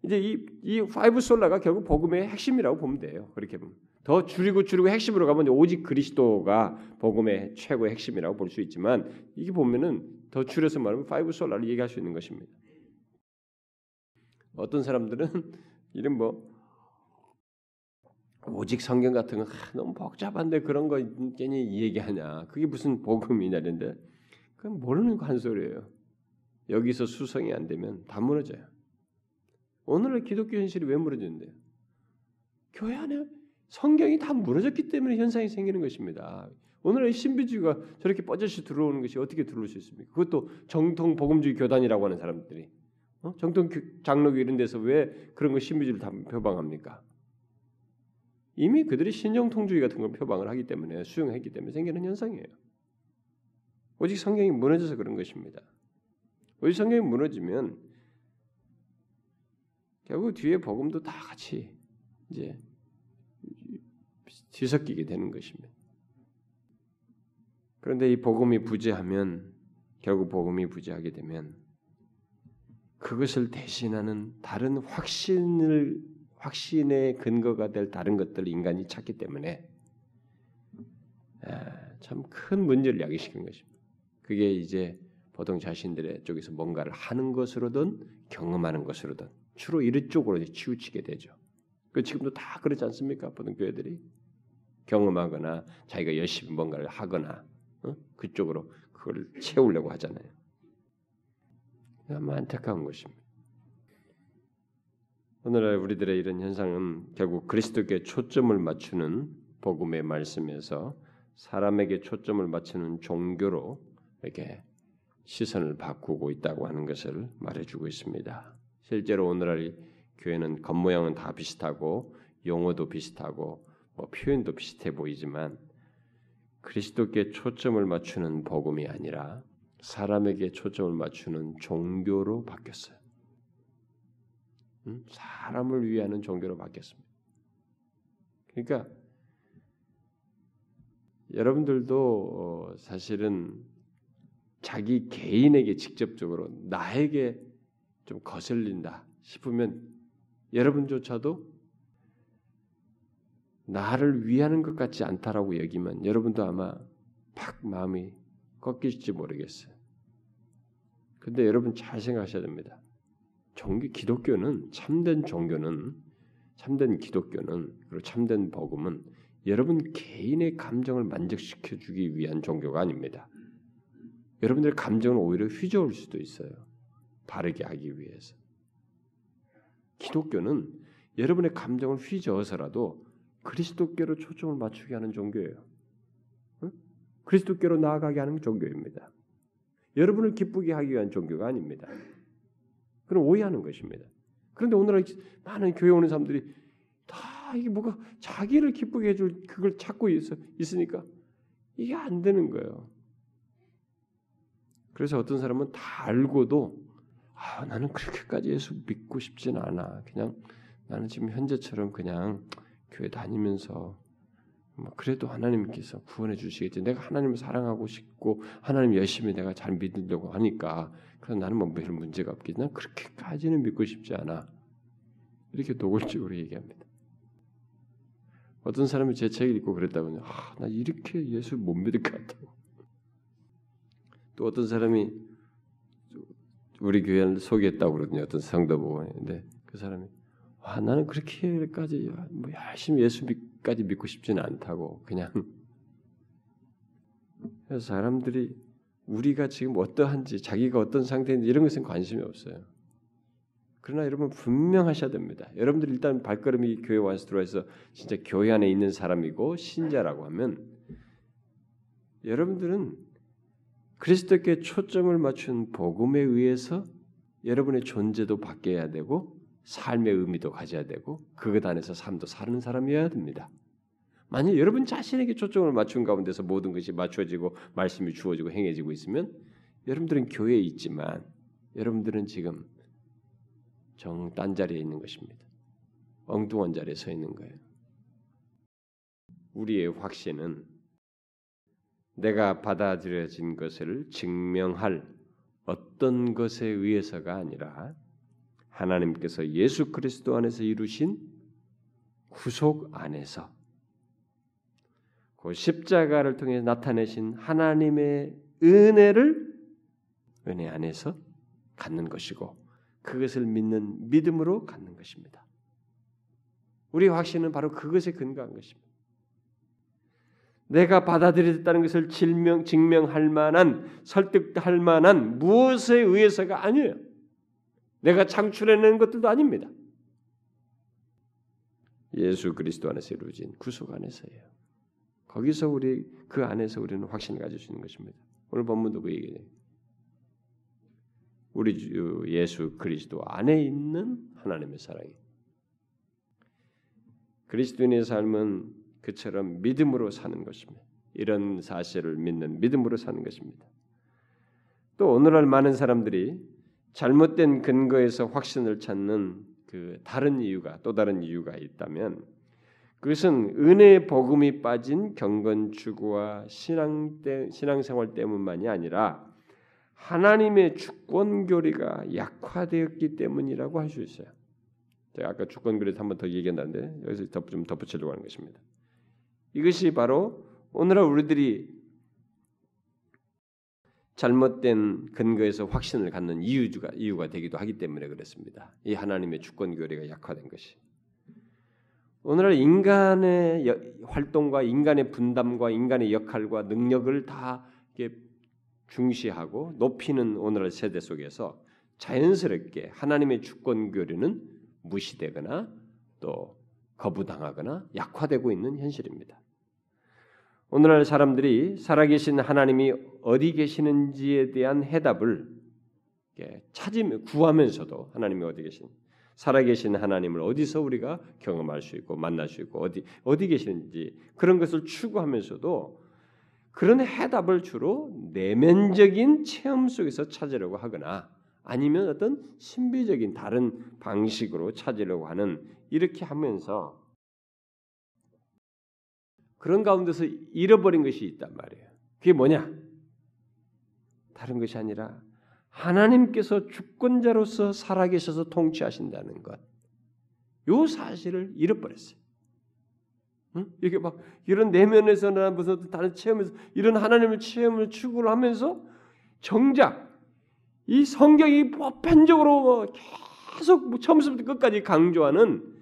[SPEAKER 1] 이제 이, 이 five sola가 결국 복음의 핵심이라고 보면 돼요. 그렇게 보면. 더 줄이고 줄이고 핵심으로 가면 오직 그리스도가 복음의 최고의 핵심이라고 볼 수 있지만 이게 보면은 더 줄여서 말하면 five sola를 얘기할 수 있는 것입니다. 어떤 사람들은 이런 뭐 오직 성경 같은 건 아, 너무 복잡한데 그런 거 괜히 얘기하냐? 그게 무슨 복음이냐 이런데 그건 모르는 한 소리예요. 여기서 수성이 안 되면 다 무너져요. 오늘의 기독교 현실이 왜 무너지는데요? 교회 안에 성경이 다 무너졌기 때문에 현상이 생기는 것입니다. 오늘의 신비주의가 저렇게 뻗어시 들어오는 것이 어떻게 들어올 수 있습니까? 그것도 정통 복음주의 교단이라고 하는 사람들이 어? 정통 장로교 이런 데서 왜 그런 거 신비주의를 다 표방합니까? 이미 그들이 신정통주의 같은 걸 표방을 하기 때문에 수용했기 때문에 생기는 현상이에요. 오직 성경이 무너져서 그런 것입니다. 오직 성경이 무너지면 결국 뒤에 복음도 다 같이 이제 뒤섞이게 되는 것입니다. 그런데 이 복음이 부재하면 결국 복음이 부재하게 되면 그것을 대신하는 다른 확신을 확신의 근거가 될 다른 것들을 인간이 찾기 때문에 아, 참큰 문제를 야기시키는 것입니다. 그게 이제 보통 자신들의 쪽에서 뭔가를 하는 것으로든 경험하는 것으로든 주로 이런 쪽으로 치우치게 되죠. 그 지금도 다 그렇지 않습니까? 보통 교회들이 경험하거나 자기가 열심히 뭔가를 하거나 어? 그쪽으로 그걸 채우려고 하잖아요. 참 안타까운 것입니다. 오늘날 우리들의 이런 현상은 결국 그리스도께 초점을 맞추는 복음의 말씀에서 사람에게 초점을 맞추는 종교로 이렇게 시선을 바꾸고 있다고 하는 것을 말해주고 있습니다. 실제로 오늘날 교회는 겉모양은 다 비슷하고 용어도 비슷하고 뭐 표현도 비슷해 보이지만 그리스도께 초점을 맞추는 복음이 아니라 사람에게 초점을 맞추는 종교로 바뀌었어요. 사람을 위하는 종교로 바뀌었습니다. 그러니까 여러분들도 어, 사실은 자기 개인에게 직접적으로 나에게 좀 거슬린다 싶으면 여러분조차도 나를 위하는 것 같지 않다라고 여기면 여러분도 아마 팍 마음이 꺾일지 모르겠어요. 근데 여러분 잘 생각하셔야 됩니다. 종교 기독교는 참된 종교는 참된 기독교는 그리고 참된 복음은 여러분 개인의 감정을 만족시켜 주기 위한 종교가 아닙니다. 여러분들의 감정은 오히려 휘저을 수도 있어요. 바르게 하기 위해서. 기독교는 여러분의 감정을 휘저어서라도 그리스도께로 초점을 맞추게 하는 종교예요. 응? 그리스도께로 나아가게 하는 종교입니다. 여러분을 기쁘게 하기 위한 종교가 아닙니다. 그럼 오해하는 것입니다. 그런데 오늘날 많은 교회 오는 사람들이 다 이게 뭐가 자기를 기쁘게 해줄 그걸 찾고 있어 있으니까 이게 안 되는 거예요. 그래서 어떤 사람은 다 알고도 아, 나는 그렇게까지 예수 믿고 싶진 않아. 그냥 나는 지금 현재처럼 그냥 교회 다니면서 뭐 그래도 하나님께서 구원해 주시겠지. 내가 하나님을 사랑하고 싶고 하나님 열심히 내가 잘 믿으려고 하니까 그래서 나는 뭐 별 문제가 없겠지. 난 그렇게까지는 믿고 싶지 않아. 이렇게 노골적으로 얘기합니다. 어떤 사람이 제 책을 읽고 그랬다고요. 아, 나 이렇게 예수 못 믿을 것 같다고. 또 어떤 사람이 우리 교회를 소개했다고 그러거든요. 어떤 성도 보고 근데 그 사람이 와 나는 그렇게까지 뭐 열심히 예수까지 믿고 싶지는 않다고 그냥 그래서 사람들이 우리가 지금 어떠한지 자기가 어떤 상태인지 이런 것은 관심이 없어요. 그러나 여러분 분명하셔야 됩니다. 여러분들 일단 발걸음이 교회 와서 들어와서 진짜 교회 안에 있는 사람이고 신자라고 하면 여러분들은 그리스도께 초점을 맞춘 복음에 의해서 여러분의 존재도 바뀌어야 되고 삶의 의미도 가져야 되고 그것 안에서 삶도 사는 사람이어야 됩니다. 만약 여러분 자신에게 초점을 맞춘 가운데서 모든 것이 맞춰지고 말씀이 주어지고 행해지고 있으면 여러분들은 교회에 있지만 여러분들은 지금 정딴 자리에 있는 것입니다. 엉뚱한 자리에 서 있는 거예요. 우리의 확신은 내가 받아들여진 것을 증명할 어떤 것에 의해서가 아니라 하나님께서 예수 그리스도 안에서 이루신 구속 안에서 그 십자가를 통해 나타내신 하나님의 은혜를 은혜 안에서 갖는 것이고 그것을 믿는 믿음으로 갖는 것입니다. 우리 확신은 바로 그것에 근거한 것입니다. 내가 받아들였다는 것을 증명, 증명할 만한 설득할 만한 무엇에 의해서가 아니에요. 내가 창출해낸 것들도 아닙니다. 예수 그리스도 안에서 이루어진 구속 안에서예요. 거기서 우리 그 안에서 우리는 확신을 가질 수 있는 것입니다. 오늘 본문도 그 얘기예요. 우리 주 예수 그리스도 안에 있는 하나님의 사랑이 그리스도인의 삶은 그처럼 믿음으로 사는 것입니다. 이런 사실을 믿는 믿음으로 사는 것입니다. 또 오늘날 많은 사람들이 잘못된 근거에서 확신을 찾는 그 다른 이유가 또 다른 이유가 있다면 그것은 은혜의 복음이 빠진 경건 추구와 신앙 때, 신앙생활 때문만이 아니라 하나님의 주권 교리가 약화되었기 때문이라고 할 수 있어요. 제가 아까 주권 교리 한번 더 얘기했는데 여기서 좀 덧붙이려고 하는 것입니다. 이것이 바로 오늘날 우리들이 잘못된 근거에서 확신을 갖는 이유가 이유가 되기도 하기 때문에 그렇습니다. 이 하나님의 주권 교리가 약화된 것이. 오늘날 인간의 활동과 인간의 분담과 인간의 역할과 능력을 다 중시하고 높이는 오늘날 세대 속에서 자연스럽게 하나님의 주권 교리는 무시되거나 또 거부당하거나 약화되고 있는 현실입니다. 오늘날 사람들이 살아계신 하나님이 어디 계시는지에 대한 해답을 찾으며 구하면서도 하나님이 어디 계신 살아계신 하나님을 어디서 우리가 경험할 수 있고 만날 수 있고 어디 어디 계시는지 그런 것을 추구하면서도 그런 해답을 주로 내면적인 체험 속에서 찾으려고 하거나 아니면 어떤 신비적인 다른 방식으로 찾으려고 하는 이렇게 하면서 그런 가운데서 잃어버린 것이 있단 말이에요. 그게 뭐냐? 다른 것이 아니라 하나님께서 주권자로서 살아계셔서 통치하신다는 것. 요 사실을 잃어버렸어요. 응? 이게 막 이런 내면에서 나 무슨 다른 체험에서 이런 하나님의 체험을 추구를 하면서 정작 이 성경이 보편적으로 뭐 계속 처음부터 끝까지 강조하는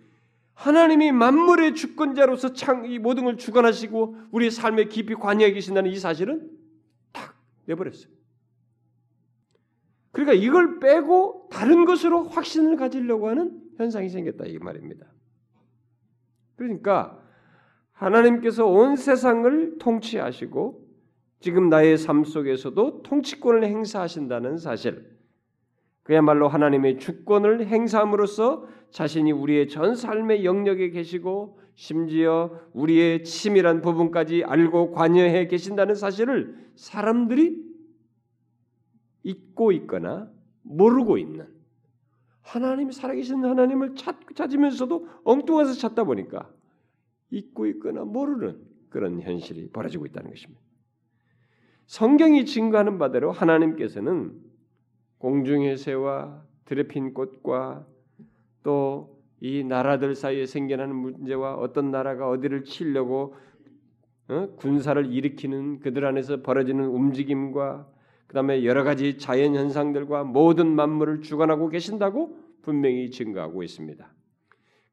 [SPEAKER 1] 하나님이 만물의 주권자로서 창, 이 모든 걸 주관하시고 우리의 삶에 깊이 관여해 계신다는 이 사실은 탁 내버렸어요. 그러니까 이걸 빼고 다른 것으로 확신을 가지려고 하는 현상이 생겼다 이 말입니다. 그러니까 하나님께서 온 세상을 통치하시고 지금 나의 삶 속에서도 통치권을 행사하신다는 사실, 그야말로 하나님의 주권을 행사함으로써 자신이 우리의 전 삶의 영역에 계시고 심지어 우리의 치밀한 부분까지 알고 관여해 계신다는 사실을 사람들이 잊고 있거나 모르고 있는 하나님이 살아계신 하나님을 찾, 찾으면서도 엉뚱해서 찾다 보니까 잊고 있거나 모르는 그런 현실이 벌어지고 있다는 것입니다. 성경이 증거하는 바대로 하나님께서는 공중의 새와 드레핀 꽃과 또 이 나라들 사이에 생겨나는 문제와 어떤 나라가 어디를 치려고 어? 군사를 일으키는 그들 안에서 벌어지는 움직임과 그 다음에 여러 가지 자연 현상들과 모든 만물을 주관하고 계신다고 분명히 증거하고 있습니다.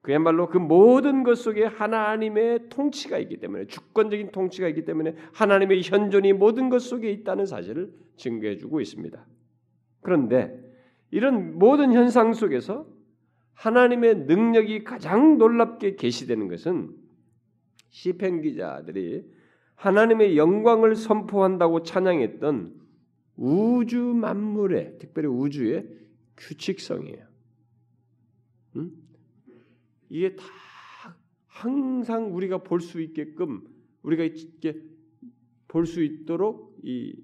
[SPEAKER 1] 그야말로 그 모든 것 속에 하나님의 통치가 있기 때문에 주권적인 통치가 있기 때문에 하나님의 현존이 모든 것 속에 있다는 사실을 증거해 주고 있습니다. 그런데 이런 모든 현상 속에서 하나님의 능력이 가장 놀랍게 계시되는 것은 시편 기자들이 하나님의 영광을 선포한다고 찬양했던 우주 만물의 특별히 우주의 규칙성이에요. 음? 이게 다 항상 우리가 볼 수 있게끔 우리가 이렇게 볼 수 있도록 이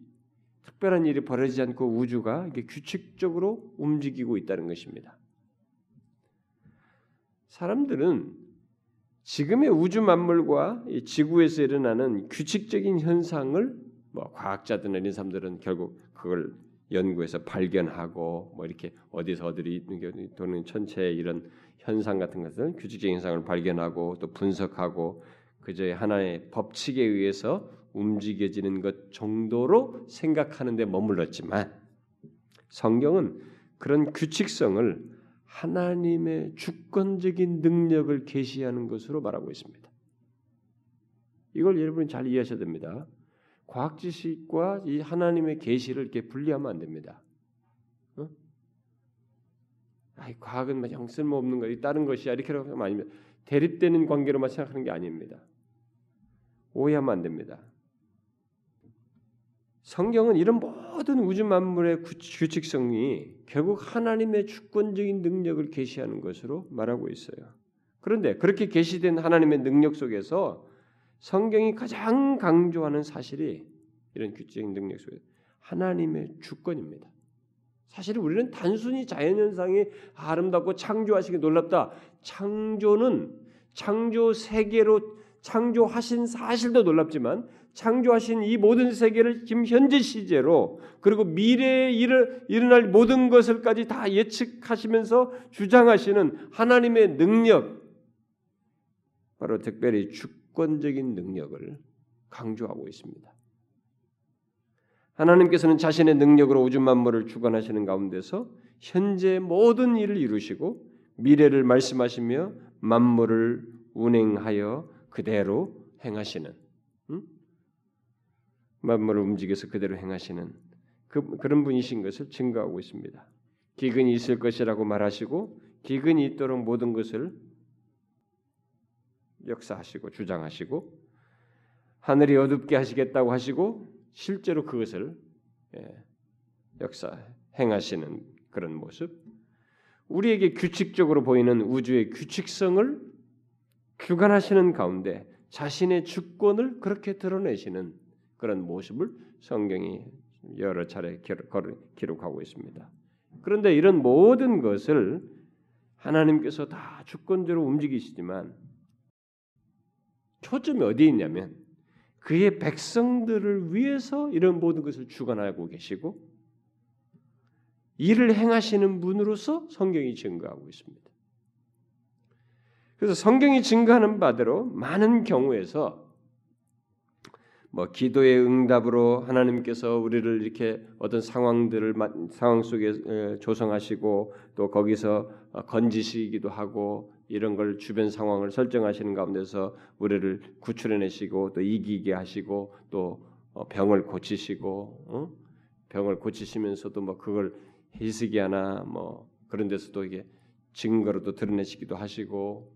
[SPEAKER 1] 특별한 일이 벌어지지 않고 우주가 이게 규칙적으로 움직이고 있다는 것입니다. 사람들은 지금의 우주 만물과 지구에서 일어나는 규칙적인 현상을 뭐 과학자들이나 이런 사람들은 결국 그걸 연구해서 발견하고 뭐 이렇게 어디서 어디를 도는 천체의 이런 현상 같은 것을 규칙적인 현상을 발견하고 또 분석하고 그저 하나의 법칙에 의해서 움직여지는 것 정도로 생각하는 데 머물렀지만 성경은 그런 규칙성을 하나님의 주권적인 능력을 계시하는 것으로 말하고 있습니다. 이걸 여러분이 잘 이해하셔야 됩니다. 과학 지식과 이 하나님의 계시를 이렇게 분리하면 안 됩니다. 어? 아이 과학은 영 쓸모없는 거, 다른 것이야 이렇게 하면 아닙니다. 대립되는 관계로만 생각하는 게 아닙니다. 오해하면 안 됩니다. 성경은 이런 모든 우주 만물의 규칙성이 결국 하나님의 주권적인 능력을 계시하는 것으로 말하고 있어요. 그런데 그렇게 계시된 하나님의 능력 속에서 성경이 가장 강조하는 사실이 이런 규칙적인 능력 속에 하나님의 주권입니다. 사실 우리는 단순히 자연현상이 아름답고 창조하시기 놀랍다. 창조는 창조 세계로 창조하신 사실도 놀랍지만 창조하신 이 모든 세계를 지금 현재 시제로 그리고 미래에 일을, 일어날 모든 것을까지 다 예측하시면서 주장하시는 하나님의 능력 바로 특별히 주권적인 능력을 강조하고 있습니다. 하나님께서는 자신의 능력으로 우주 만물을 주관하시는 가운데서 현재 모든 일을 이루시고 미래를 말씀하시며 만물을 운행하여 그대로 행하시는 음? 만물을 움직여서 그대로 행하시는 그, 그런 분이신 것을 증거하고 있습니다. 기근이 있을 것이라고 말하시고 기근이 있도록 모든 것을 역사하시고 주장하시고 하늘이 어둡게 하시겠다고 하시고 실제로 그것을 예, 역사 행하시는 그런 모습. 우리에게 규칙적으로 보이는 우주의 규칙성을 주관하시는 가운데 자신의 주권을 그렇게 드러내시는 그런 모습을 성경이 여러 차례 기록하고 있습니다. 그런데 이런 모든 것을 하나님께서 다 주권적으로 움직이시지만 초점이 어디에 있냐면 그의 백성들을 위해서 이런 모든 것을 주관하고 계시고 일을 행하시는 분으로서 성경이 증거하고 있습니다. 그래서 성경이 증거하는 바대로 많은 경우에서 뭐 기도의 응답으로 하나님께서 우리를 이렇게 어떤 상황들을 상황 속에 조성하시고 또 거기서 어, 건지시기도 하고 이런 걸 주변 상황을 설정하시는 가운데서 우리를 구출해내시고 또 이기게 하시고 또 어, 병을 고치시고 어? 병을 고치시면서도 뭐 그걸 희석이하나 뭐 그런 데서도 이게 증거로도 드러내시기도 하시고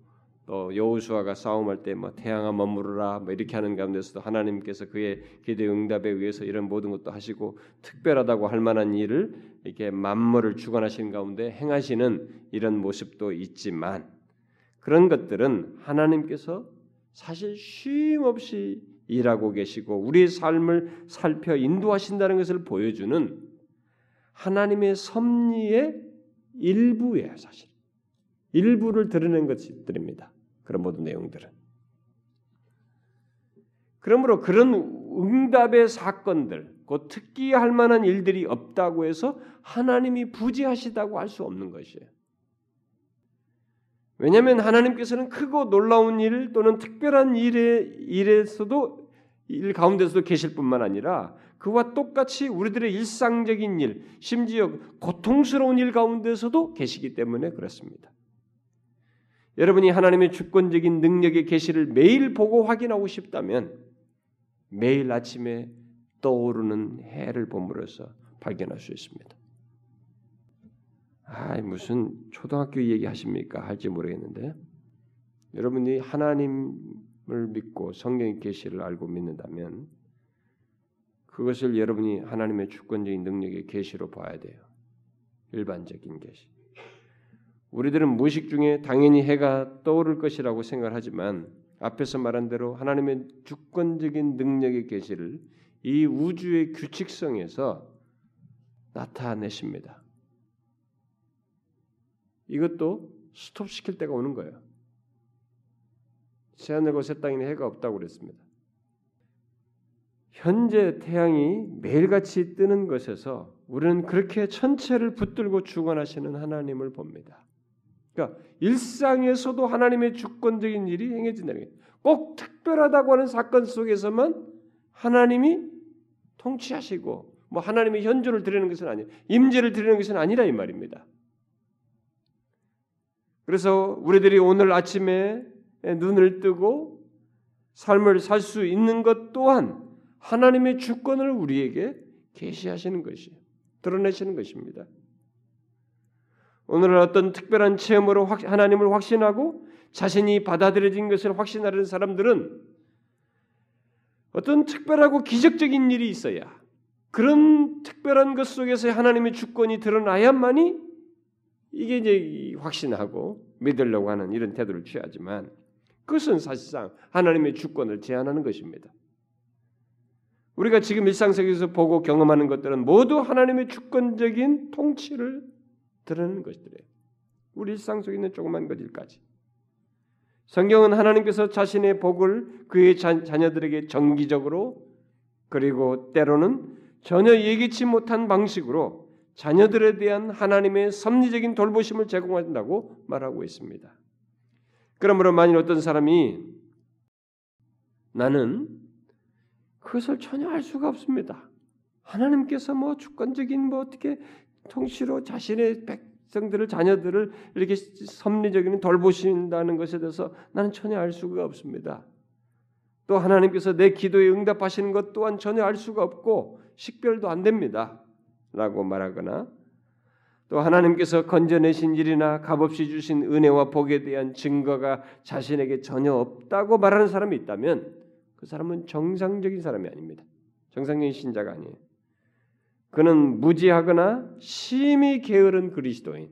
[SPEAKER 1] 또 여호수아가 싸움할 때 뭐 태양아 머무르라 뭐 이렇게 하는 가운데서도 하나님께서 그의 기대 응답에 의해서 이런 모든 것도 하시고 특별하다고 할 만한 일을 이렇게 만물을 주관하시는 가운데 행하시는 이런 모습도 있지만 그런 것들은 하나님께서 사실 쉼 없이 일하고 계시고 우리의 삶을 살펴 인도하신다는 것을 보여주는 하나님의 섭리의 일부예요, 사실. 일부를 드러낸 것들입니다. 그런 모든 내용들은. 그러므로 그런 응답의 사건들, 그 특기할 만한 일들이 없다고 해서 하나님이 부지하시다고 할 수 없는 것이에요. 왜냐하면 하나님께서는 크고 놀라운 일 또는 특별한 일에 일에서도 일 가운데서도 계실 뿐만 아니라 그와 똑같이 우리들의 일상적인 일, 심지어 고통스러운 일 가운데서도 계시기 때문에 그렇습니다. 여러분이 하나님의 주권적인 능력의 계시를 매일 보고 확인하고 싶다면 매일 아침에 떠오르는 해를 봄으로써 발견할 수 있습니다. 아, 무슨 초등학교 얘기 하십니까? 할지 모르겠는데 여러분이 하나님을 믿고 성경의 계시를 알고 믿는다면 그것을 여러분이 하나님의 주권적인 능력의 계시로 봐야 돼요. 일반적인 계시. 우리들은 무의식 중에 당연히 해가 떠오를 것이라고 생각하지만 앞에서 말한 대로 하나님의 주권적인 능력의 계시를 이 우주의 규칙성에서 나타내십니다. 이것도 스톱시킬 때가 오는 거예요. 새하늘과 새 땅에는 해가 없다고 그랬습니다. 현재 태양이 매일같이 뜨는 것에서 우리는 그렇게 천체를 붙들고 주관하시는 하나님을 봅니다. 그러니까 일상에서도 하나님의 주권적인 일이 행해진다는 거예요. 꼭 특별하다고 하는 사건 속에서만 하나님이 통치하시고 뭐 하나님의 현존을 드리는 것은 아니에요. 임재를 드리는 것은 아니라 이 말입니다. 그래서 우리들이 오늘 아침에 눈을 뜨고 삶을 살 수 있는 것 또한 하나님의 주권을 우리에게 계시하시는 것이 드러내시는 것입니다. 오늘 어떤 특별한 체험으로 하나님을 확신하고 자신이 받아들여진 것을 확신하는 사람들은 어떤 특별하고 기적적인 일이 있어야 그런 특별한 것 속에서 하나님의 주권이 드러나야만이 이게 이제 확신하고 믿으려고 하는 이런 태도를 취하지만 그것은 사실상 하나님의 주권을 제한하는 것입니다. 우리가 지금 일상 속에서 보고 경험하는 것들은 모두 하나님의 주권적인 통치를 드러내는 것들이에요. 우리 일상 속에 있는 조그만 것일까지. 성경은 하나님께서 자신의 복을 그의 자, 자녀들에게 정기적으로 그리고 때로는 전혀 예기치 못한 방식으로 자녀들에 대한 하나님의 섭리적인 돌보심을 제공한다고 말하고 있습니다. 그러므로 만일 어떤 사람이 나는 그것을 전혀 알 수가 없습니다. 하나님께서 뭐 주권적인 뭐 어떻게 통치로 자신의 백성들을 자녀들을 이렇게 섭리적인 돌보신다는 것에 대해서 나는 전혀 알 수가 없습니다. 또 하나님께서 내 기도에 응답하시는 것 또한 전혀 알 수가 없고 식별도 안 됩니다. 라고 말하거나 또 하나님께서 건져내신 일이나 값없이 주신 은혜와 복에 대한 증거가 자신에게 전혀 없다고 말하는 사람이 있다면 그 사람은 정상적인 사람이 아닙니다. 정상적인 신자가 아니에요. 그는 무지하거나 심히 게으른 그리스도인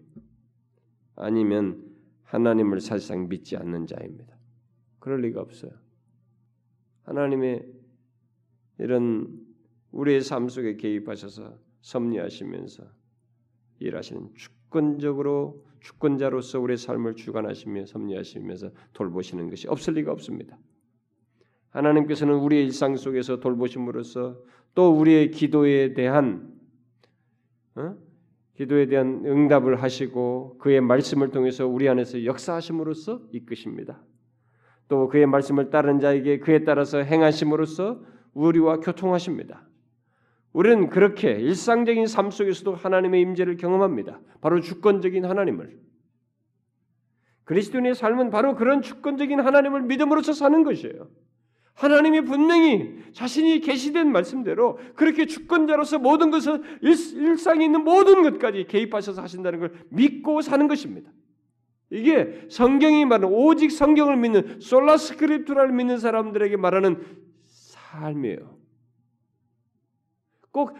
[SPEAKER 1] 아니면 하나님을 사실상 믿지 않는 자입니다. 그럴 리가 없어요. 하나님의 이런 우리의 삶 속에 개입하셔서 섭리하시면서 일하시는 주권적으로 주권자로서 우리의 삶을 주관하시며 섭리하시면서 돌보시는 것이 없을 리가 없습니다. 하나님께서는 우리의 일상 속에서 돌보심으로써 또 우리의 기도에 대한 어? 기도에 대한 응답을 하시고 그의 말씀을 통해서 우리 안에서 역사하심으로써 이끄십니다. 또 그의 말씀을 따른 자에게 그에 따라서 행하심으로써 우리와 교통하십니다. 우리는 그렇게 일상적인 삶 속에서도 하나님의 임재를 경험합니다. 바로 주권적인 하나님을. 그리스도인의 삶은 바로 그런 주권적인 하나님을 믿음으로써 사는 것이에요. 하나님이 분명히 자신이 계시된 말씀대로 그렇게 주권자로서 모든 것을 일, 상에 있는 모든 것까지 개입하셔서 하신다는 걸 믿고 사는 것입니다. 이게 성경이 말하는 오직 성경을 믿는 솔라스크립트라를 믿는 사람들에게 말하는 삶이에요. 꼭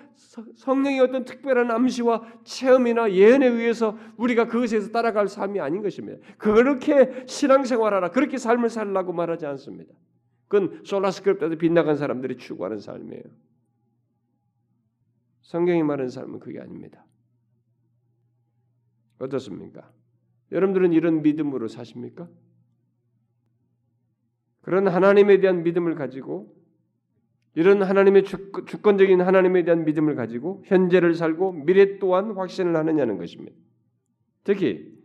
[SPEAKER 1] 성령의 어떤 특별한 암시와 체험이나 예언에 의해서 우리가 그것에서 따라갈 삶이 아닌 것입니다. 그렇게 신앙생활하라, 그렇게 삶을 살라고 말하지 않습니다. 그건 솔라스크립트에서 빗나간 사람들이 추구하는 삶이에요. 성경이 말하는 삶은 그게 아닙니다. 어떻습니까? 여러분들은 이런 믿음으로 사십니까? 그런 하나님에 대한 믿음을 가지고 이런 하나님의 주권적인 하나님에 대한 믿음을 가지고 현재를 살고 미래 또한 확신을 하느냐는 것입니다. 특히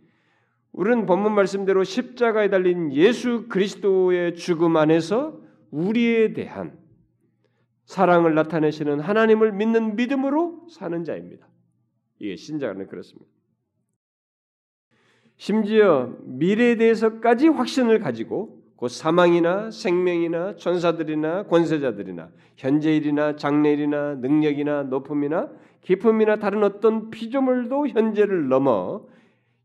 [SPEAKER 1] 우리는 본문 말씀대로 십자가에 달린 예수 그리스도의 죽음 안에서 우리에 대한 사랑을 나타내시는 하나님을 믿는 믿음으로 사는 자입니다. 이게 신자는 그렇습니다. 심지어 미래에 대해서까지 확신을 가지고 곧 사망이나 생명이나 천사들이나 권세자들이나 현재일이나 장래일이나 능력이나 높음이나 기품이나 다른 어떤 피조물도 현재를 넘어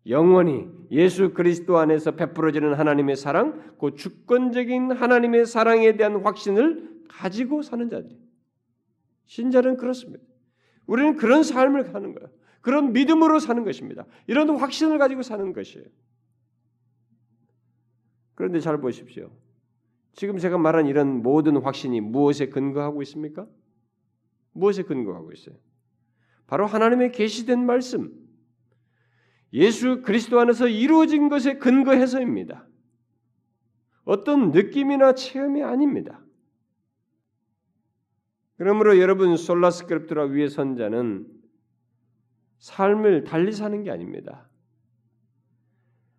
[SPEAKER 1] 영원히 예수 그리스도 안에서 베풀어지는 하나님의 사랑, 그 주권적인 하나님의 사랑에 대한 확신을 가지고 사는 자들. 신자는 그렇습니다. 우리는 그런 삶을 가는 거예요. 그런 믿음으로 사는 것입니다. 이런 확신을 가지고 사는 것이에요. 그런데 잘 보십시오. 지금 제가 말한 이런 모든 확신이 무엇에 근거하고 있습니까? 무엇에 근거하고 있어요? 바로 하나님의 계시된 말씀, 예수 그리스도 안에서 이루어진 것에 근거해서입니다. 어떤 느낌이나 체험이 아닙니다. 그러므로 여러분 솔라스크립트라 위에 선 자는 삶을 달리 사는 게 아닙니다.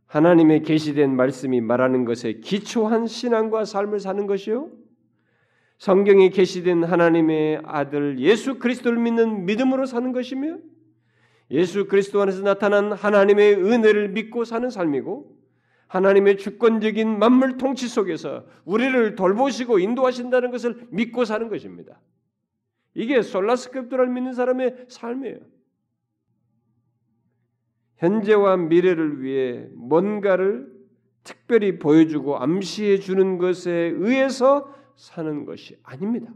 [SPEAKER 1] 하나님의 계시된 말씀이 말하는 것에 기초한 신앙과 삶을 사는 것이요. 성경에 계시된 하나님의 아들 예수 그리스도를 믿는 믿음으로 사는 것이며 예수 그리스도 안에서 나타난 하나님의 은혜를 믿고 사는 삶이고 하나님의 주권적인 만물 통치 속에서 우리를 돌보시고 인도하신다는 것을 믿고 사는 것입니다. 이게 솔라스크립트를 믿는 사람의 삶이에요. 현재와 미래를 위해 뭔가를 특별히 보여주고 암시해 주는 것에 의해서 사는 것이 아닙니다.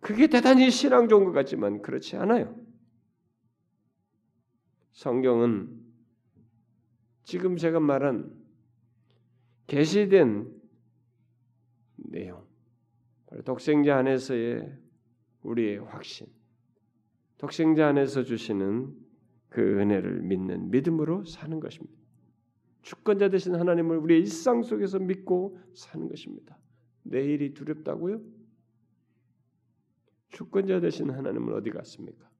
[SPEAKER 1] 그게 대단히 신앙 좋은 것 같지만 그렇지 않아요. 성경은 지금 제가 말한 계시된 내용, 독생자 안에서의 우리의 확신, 독생자 안에서 주시는 그 은혜를 믿는 믿음으로 사는 것입니다. 주권자 되신 하나님을 우리의 일상 속에서 믿고 사는 것입니다. 내일이 두렵다고요? 주권자 되신 하나님은 어디 갔습니까?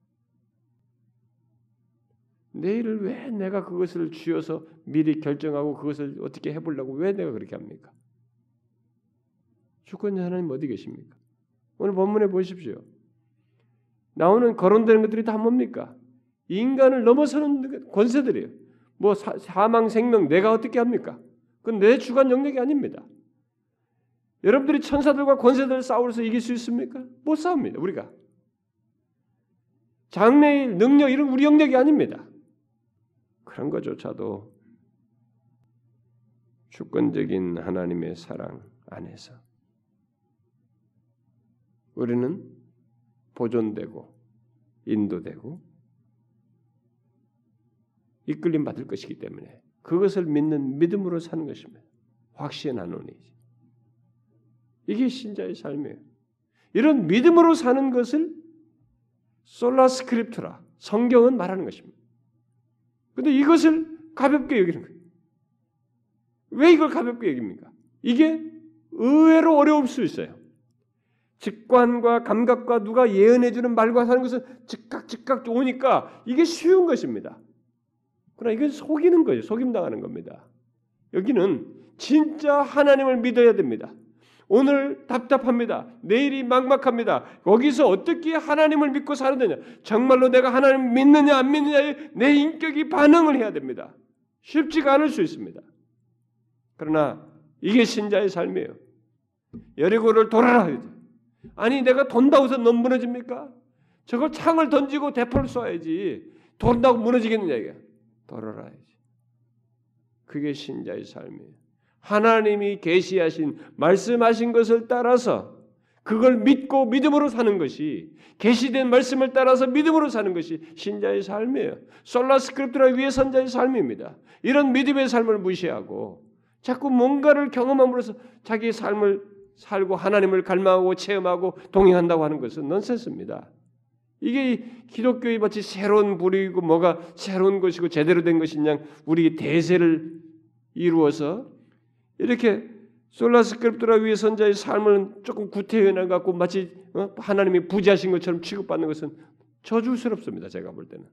[SPEAKER 1] 내일을 왜 내가 그것을 쥐어서 미리 결정하고 그것을 어떻게 해보려고 왜 내가 그렇게 합니까? 주권자 하나님 어디 계십니까? 오늘 본문에 보십시오. 나오는 거론되는 것들이 다 뭡니까? 인간을 넘어서는 권세들이에요. 뭐 사, 망 생명 내가 어떻게 합니까? 그건 내 주관 영역이 아닙니다. 여러분들이 천사들과 권세들을 싸우면서 이길 수 있습니까? 못 싸웁니다. 우리가 장래일 능력 이런 우리 영역이 아닙니다. 그런 것조차도 주권적인 하나님의 사랑 안에서 우리는 보존되고 인도되고 이끌림 받을 것이기 때문에 그것을 믿는 믿음으로 사는 것입니다. 확신하노니 이게 신자의 삶이에요. 이런 믿음으로 사는 것을 솔라 스크립트라 성경은 말하는 것입니다. 근데 이것을 가볍게 여기는 거예요. 왜 이걸 가볍게 여깁니까? 이게 의외로 어려울 수 있어요. 직관과 감각과 누가 예언해 주는 말과 사는 것은 즉각 즉각 오니까 이게 쉬운 것입니다. 그러나 이건 속이는 거예요. 속임 당하는 겁니다. 여기는 진짜 하나님을 믿어야 됩니다. 오늘 답답합니다. 내일이 막막합니다. 거기서 어떻게 하나님을 믿고 사느냐? 정말로 내가 하나님 믿느냐 안 믿느냐에 내 인격이 반응을 해야 됩니다. 쉽지가 않을 수 있습니다. 그러나 이게 신자의 삶이에요. 여리고를 돌아라. 아니 내가 돈다고 해서 넌 무너집니까? 저걸 창을 던지고 대포를 쏴야지. 돈다고 무너지겠느냐 이게. 돌아라야지. 그게 신자의 삶이에요. 하나님이 계시하신 말씀하신 것을 따라서 그걸 믿고 믿음으로 사는 것이 계시된 말씀을 따라서 믿음으로 사는 것이 신자의 삶이에요. 솔라 스크립트라 위에 선자의 삶입니다. 이런 믿음의 삶을 무시하고 자꾸 뭔가를 경험함으로써 자기의 삶을 살고 하나님을 갈망하고 체험하고 동행한다고 하는 것은 넌센스입니다. 이게 기독교의 마치 새로운 부류이고 뭐가 새로운 것이고 제대로 된 것이냐 우리 대세를 이루어서 이렇게 솔라스크립트라 위에 선자의 삶을 조금 구태연해 갖고 마치 어? 하나님이 부지하신 것처럼 취급받는 것은 저주스럽습니다. 제가 볼 때는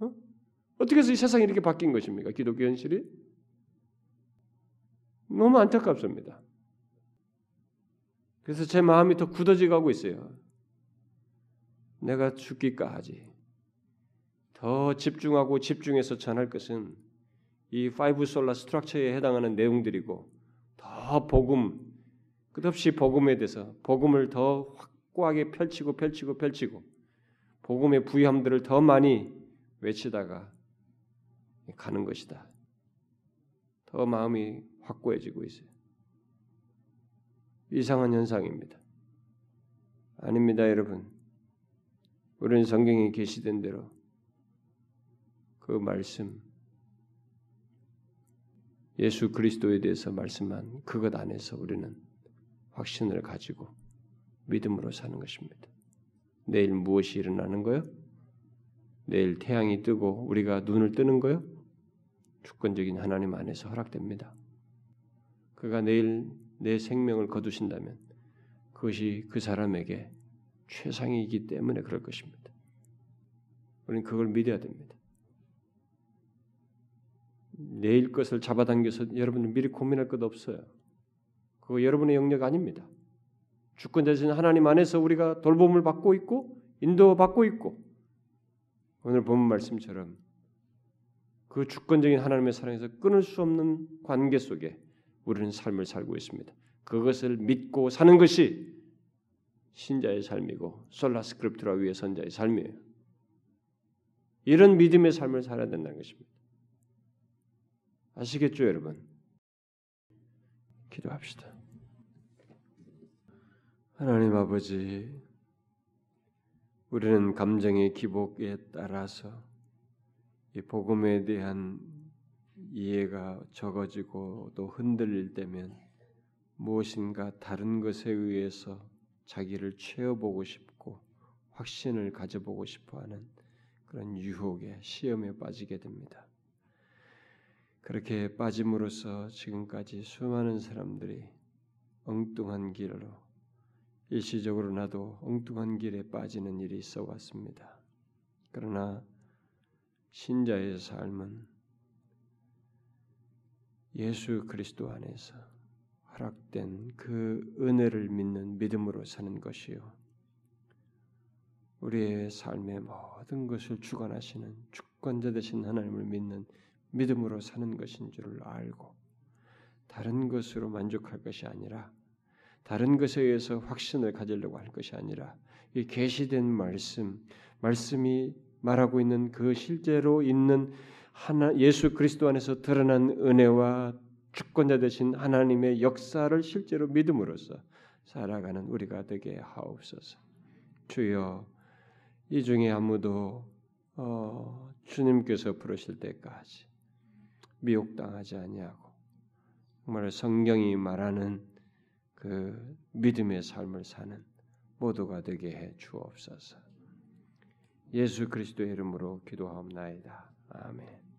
[SPEAKER 1] 어떻게 해서 이 세상이 이렇게 바뀐 것입니까? 기독교 현실이 너무 안타깝습니다. 그래서 제 마음이 더 굳어져 가고 있어요. 내가 죽기까지. 더 집중하고 집중해서 전할 것은 이 five sola structure에 해당하는 내용들이고 더 복음 끝없이 복음에 대해서 복음을 더 확고하게 펼치고 펼치고 펼치고 복음의 부유함들을 더 많이 외치다가 가는 것이다. 더 마음이 확고해지고 있어요. 이상한 현상입니다. 아닙니다, 여러분. 우리는 성경에 계시된 대로 그 말씀 예수 그리스도에 대해서 말씀한 그것 안에서 우리는 확신을 가지고 믿음으로 사는 것입니다. 내일 무엇이 일어나는 거요? 내일 태양이 뜨고 우리가 눈을 뜨는 거요? 주권적인 하나님 안에서 허락됩니다. 그가 내일 내 생명을 거두신다면 그것이 그 사람에게 최상이기 때문에 그럴 것입니다. 우리는 그걸 믿어야 됩니다. 내일 것을 잡아당겨서 여러분 미리 고민할 것 없어요. 그거 여러분의 영역 아닙니다. 주권자신 하나님 안에서 우리가 돌봄을 받고 있고 인도받고 있고 오늘 본 말씀처럼 그 주권적인 하나님의 사랑에서 끊을 수 없는 관계 속에 우리는 삶을 살고 있습니다. 그것을 믿고 사는 것이 신자의 삶이고 솔라 스크립트라 위에 선자의 삶이에요. 이런 믿음의 삶을 살아야 된다는 것입니다. 아시겠죠, 여러분? 기도합시다. 하나님 아버지, 우리는 감정의 기복에 따라서 이 복음에 대한 이해가 적어지고 또 흔들릴 때면 무엇인가 다른 것에 의해서 자기를 채워보고 싶고 확신을 가져보고 싶어하는 그런 유혹에 시험에 빠지게 됩니다. 그렇게 빠짐으로써 지금까지 수많은 사람들이 엉뚱한 길로 일시적으로 나도 엉뚱한 길에 빠지는 일이 있어 왔습니다. 그러나 신자의 삶은 예수 그리스도 안에서 허락된 그 은혜를 믿는 믿음으로 사는 것이요. 우리의 삶의 모든 것을 주관하시는 주권자 되신 하나님을 믿는 믿음으로 사는 것인 줄을 알고 다른 것으로 만족할 것이 아니라 다른 것에 의해서 확신을 가지려고 할 것이 아니라 이 계시된 말씀, 말씀이 말하고 있는 그 실제로 있는 하나 예수 그리스도 안에서 드러난 은혜와 주권자 되신 하나님의 역사를 실제로 믿음으로써 살아가는 우리가 되게 하옵소서. 주여 이 중에 아무도 어, 주님께서 부르실 때까지 미혹당하지 아니하고 정말 성경이 말하는 그 믿음의 삶을 사는 모두가 되게 해 주옵소서. 예수 그리스도의 이름으로 기도하옵나이다. 아멘.